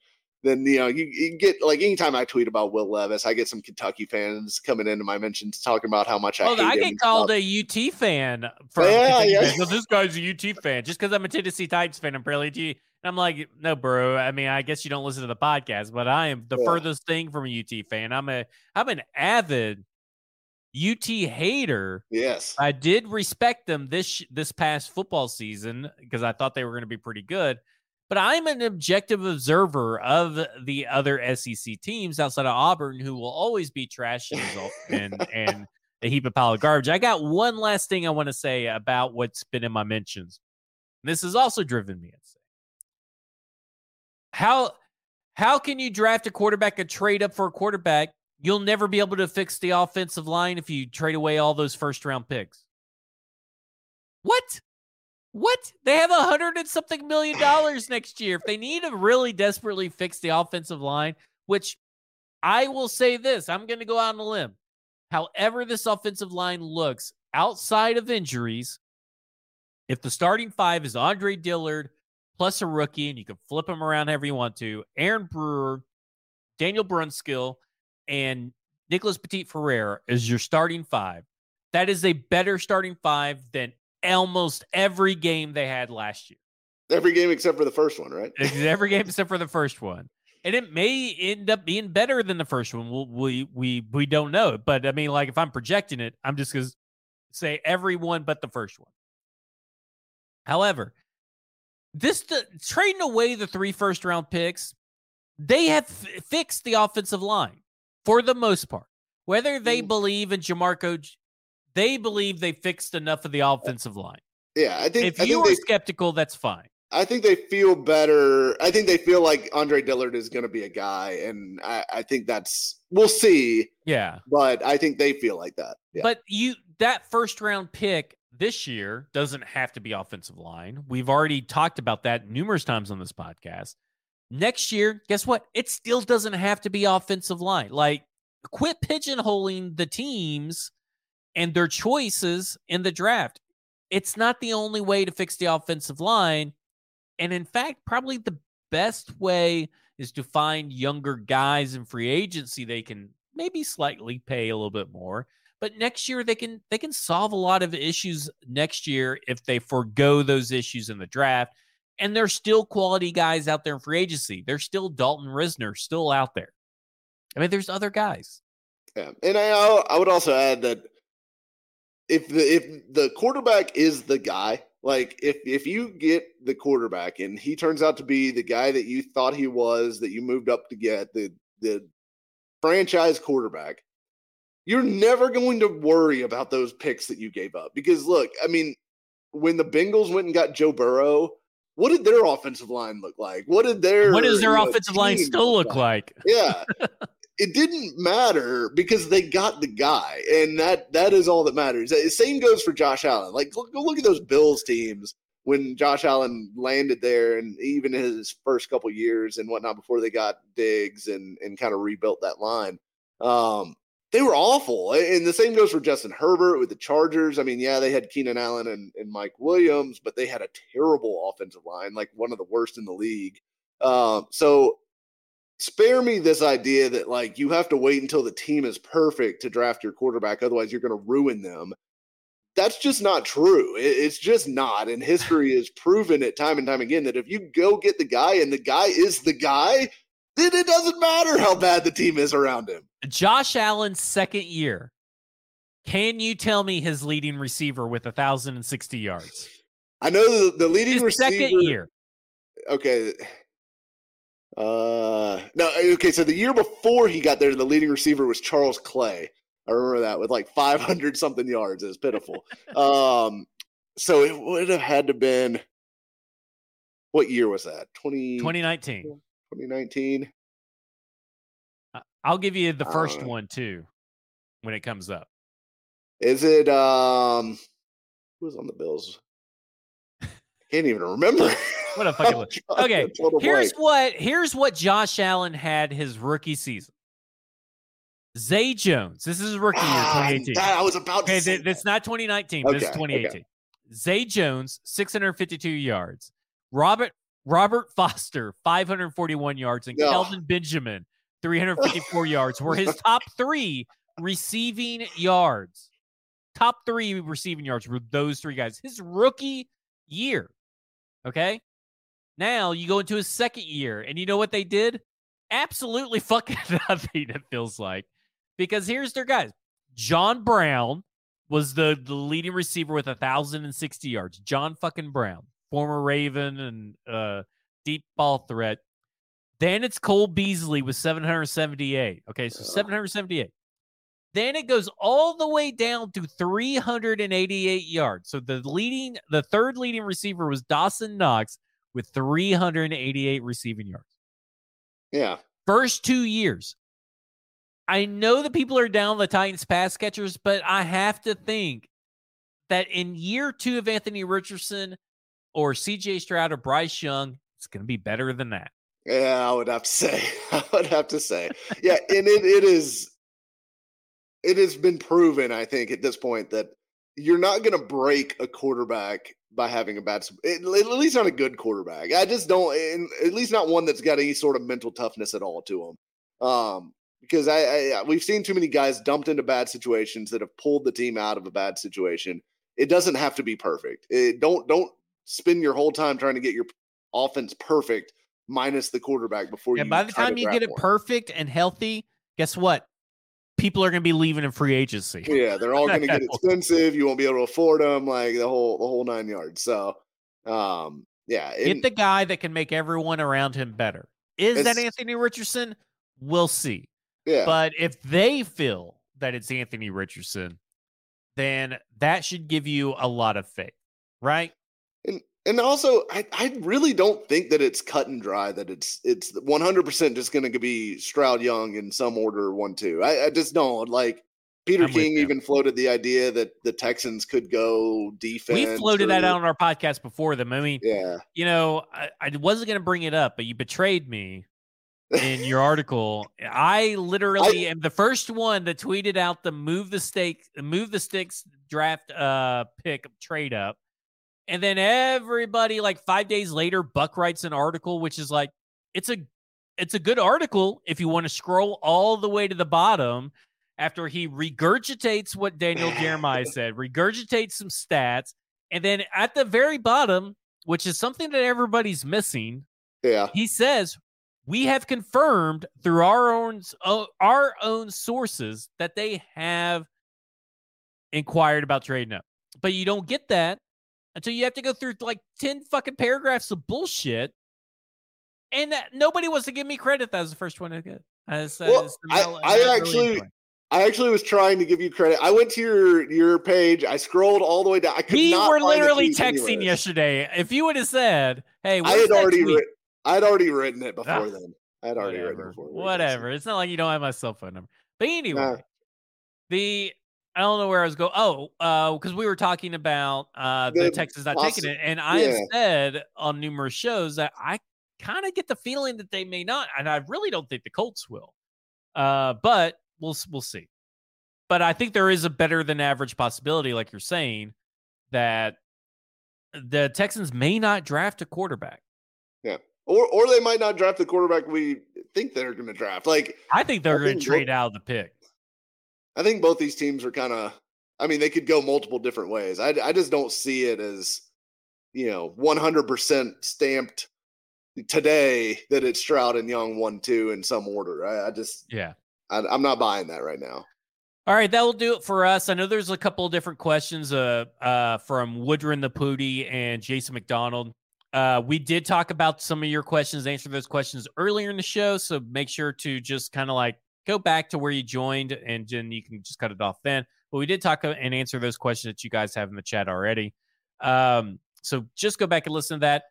then you know you, you, get like anytime I tweet about Will Levis, I get some Kentucky fans coming into my mentions talking about how much I. Oh, I get called stuff. a UT fan from yeah, yeah. this guy's a UT fan just because I'm a Tennessee Titans fan. I'm barely UT. And I'm like, no, bro. I mean, I guess you don't listen to the podcast, but I am the yeah. furthest thing from a UT fan. I'm a I'm an avid UT hater. Yes. I did respect them this this past football season because I thought they were going to be pretty good. But I'm an objective observer of the other SEC teams outside of Auburn who will always be trash and and [laughs] a heap of pile of garbage. I got one last thing I want to say about what's been in my mentions. This has also driven me insane. How how can you draft a quarterback and trade up for a quarterback? You'll never be able to fix the offensive line if you trade away all those first round picks. What? What? They have a hundred and something million dollars [laughs] next year. If they need to really desperately fix the offensive line, which I will say this, I'm going to go out on a limb. However, this offensive line looks outside of injuries, if the starting five is Andre Dillard, plus a rookie, and you can flip them around however you want to. Aaron Brewer, Daniel Brunskill, and Nicholas Petit-Frere is your starting five, that is a better starting five than almost every game they had last year. Every game except for the first one, right? every game [laughs] except for the first one. And it may end up being better than the first one. We'll, we we we don't know. But I mean, like if I'm projecting it, I'm just gonna say everyone but the first one. However, this the, trading away the three first round picks, they have f- fixed the offensive line for the most part. Whether they mm. believe in Jamarco, they believe they fixed enough of the offensive line. Yeah, I think if I you think are they, skeptical, that's fine. I think they feel better. I think they feel like Andre Dillard is going to be a guy, and I, I, think that's we'll see. Yeah, but I think they feel like that. Yeah. But you that first round pick this year doesn't have to be offensive line. We've already talked about that numerous times on this podcast. Next year, guess what? It still doesn't have to be offensive line. Like, quit pigeonholing the teams and their choices in the draft. It's not the only way to fix the offensive line. And in fact, probably the best way is to find younger guys in free agency they can maybe slightly pay a little bit more. But next year they can they can solve a lot of issues next year if they forego those issues in the draft. And there's still quality guys out there in free agency. There's still Dalton Risner still out there. I mean, there's other guys. Yeah, and I I would also add that if the if the quarterback is the guy, like if if you get the quarterback and he turns out to be the guy that you thought he was, that you moved up to get the the franchise quarterback, you're never going to worry about those picks that you gave up. Because look, I mean, when the Bengals went and got Joe Burrow, what did their offensive line look like? What did their what does their offensive line still look like? like? Yeah. [laughs] it didn't matter because they got the guy, and that that is all that matters. Same goes for Josh Allen. Like, go look at those Bills teams when Josh Allen landed there, and even his first couple years and whatnot before they got Diggs and and kind of rebuilt that line. Um, they were awful. And the same goes for Justin Herbert with the Chargers. I mean, yeah, they had Keenan Allen and, and Mike Williams, but they had a terrible offensive line, like one of the worst in the league. Um, so spare me this idea that like you have to wait until the team is perfect to draft your quarterback, otherwise you're going to ruin them. That's just not true. It's just not. And history has proven it time and time again that if you go get the guy and the guy is the guy, then it doesn't matter how bad the team is around him. Josh Allen's second year. Can you tell me his leading receiver with 1,060 yards? I know the, the leading his receiver. Second year. Okay. Uh, no, okay. So the year before he got there, the leading receiver was Charles Clay. I remember that with like 500 something yards. It was pitiful. [laughs] um, so it would have had to been. What year was that? 20, 2019. 2019. I'll give you the first uh, one too when it comes up. Is it um who was on the Bills? I can't even remember. what a [laughs] fucking look. Okay. Here's blank. what here's what Josh Allen had his rookie season. Zay Jones. This is rookie ah, year, 2018. That, I was about okay, to say That's not 2019. Okay, this is 2018. Okay. Zay Jones, 652 yards. Robert Robert Foster, 541 yards, and. Kelvin Benjamin, 354 [laughs] yards, were his top three receiving yards. Top three receiving yards were those three guys. His rookie year. Okay. Now you go into his second year, and you know what they did? Absolutely fucking [laughs] nothing, it feels like. Because here's their guys. John Brown was the, the leading receiver with 1,060 yards. John fucking Brown former Raven and uh, deep ball threat. Then it's Cole Beasley with 778. Okay, so 778. Then it goes all the way down to 388 yards. So the leading, the third leading receiver was Dawson Knox with 388 receiving yards. Yeah. First two years. I know that people are down the Titans pass catchers, but I have to think that in year two of Anthony Richardson, or CJ Stroud or Bryce Young, it's going to be better than that. Yeah, I would have to say. [laughs] I would have to say. Yeah, and it, it is it has been proven, I think, at this point that you're not going to break a quarterback by having a bad, at least not a good quarterback. I just don't, at least not one that's got any sort of mental toughness at all to him. Um, because I, I we've seen too many guys dumped into bad situations that have pulled the team out of a bad situation. It doesn't have to be perfect. It, don't don't spend your whole time trying to get your offense perfect minus the quarterback before and you. by the time you get it more. perfect and healthy, guess what? People are going to be leaving in free agency. Yeah, they're all going to get [laughs] expensive. You won't be able to afford them, like the whole the whole nine yards. So, um, yeah, Get the guy that can make everyone around him better. Is that Anthony Richardson? We'll see. yeah. But if they feel that it's Anthony Richardson, then that should give you a lot of faith, right? And and also, I, I really don't think that it's cut and dry. That it's it's one hundred percent just going to be Stroud Young in some order one two. I, I just don't like. Peter I'm King even floated the idea that the Texans could go defense. we floated that out on our podcast before them. I mean, Yeah, you know, I, I wasn't going to bring it up, but you betrayed me in your [laughs] article. I literally am the first one that tweeted out the move the stake, move the sticks draft uh pick trade up. And then everybody like 5 days later Buck writes an article which is like it's a it's a good article if you want to scroll all the way to the bottom after he regurgitates what Daniel Jeremiah [laughs] said, regurgitates some stats, and then at the very bottom, which is something that everybody's missing, yeah. he says we have confirmed through our own our own sources that they have inquired about trading up. But you don't get that until you have to go through like 10 fucking paragraphs of bullshit. And that, nobody wants to give me credit. That was the first one I get. As, Well, I- Mel- I Mel really actually- I actually was trying to give you credit. I went to your your page. I scrolled all the way down. I could we were literally texting anywhere. yesterday. If you would have said, "Hey, I had already tweet?" writ- I had already written it before Ah, then. I had already written whatever, it before. whatever. It's not like you don't have my cell phone number. But anyway, Nah. the I don't know where I was going. Oh, uh, because we were talking about uh the, The Texans not taking it, and I have said on numerous shows that I kind of get the feeling that they may not, and I really don't think the Colts will. Uh, but we'll we'll see. But I think there is a better than average possibility, like you're saying, that the Texans may not draft a quarterback. Yeah, or or they might not draft the quarterback we think they're going to draft. Like I think they're going to trade out of the pick. I think both these teams are kind of. I mean, they could go multiple different ways. I I just don't see it as you know 100% stamped today that it's Stroud and Young one two in some order. I, I just Yeah. I, I'm not buying that right now. All right, that will do it for us. I know there's a couple of different questions uh, uh, from Woodrin the Pooty and Jason McDonald. Uh, we did talk about some of your questions, answer those questions earlier in the show. So make sure to just kind of like go back to where you joined and then you can just cut it off then. But we did talk uh, and answer those questions that you guys have in the chat already. Um, so just go back and listen to that.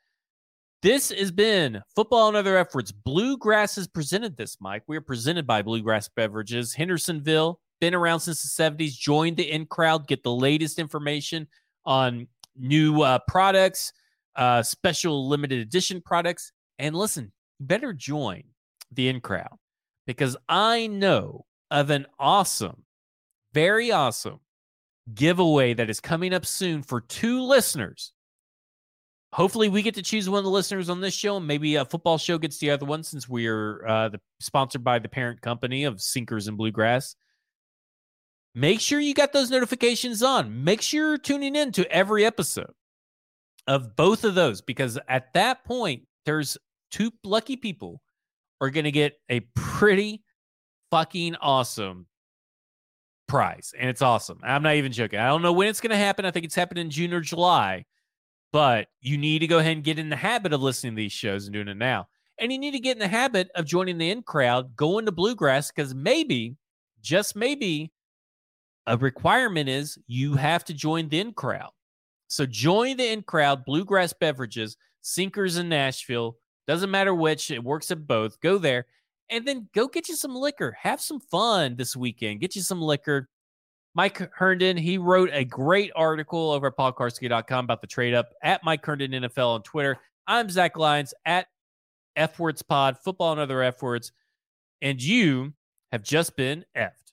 This has been Football and Other Efforts. Bluegrass has presented this, Mike. We are presented by Bluegrass Beverages, Hendersonville, been around since the 70s. Join the in crowd, get the latest information on new uh, products, uh, special limited edition products. And listen, better join the in crowd because I know of an awesome, very awesome giveaway that is coming up soon for two listeners. Hopefully, we get to choose one of the listeners on this show, and maybe a football show gets the other one since we are uh, the, sponsored by the parent company of Sinkers and Bluegrass. Make sure you got those notifications on. Make sure you're tuning in to every episode of both of those because at that point, there's two lucky people are going to get a pretty fucking awesome prize. And it's awesome. I'm not even joking. I don't know when it's going to happen. I think it's happening in June or July, but you need to go ahead and get in the habit of listening to these shows and doing it now. And you need to get in the habit of joining the in crowd, going to Bluegrass, because maybe, just maybe, a requirement is you have to join the in crowd. So join the in crowd, Bluegrass Beverages, Sinkers in Nashville. Doesn't matter which, it works at both. Go there and then go get you some liquor. Have some fun this weekend. Get you some liquor. Mike Herndon, he wrote a great article over at paulkuharsky.com about the trade up at Mike Herndon NFL on Twitter. I'm Zach Lyons at F Words Pod, football and other F words. And you have just been F'd.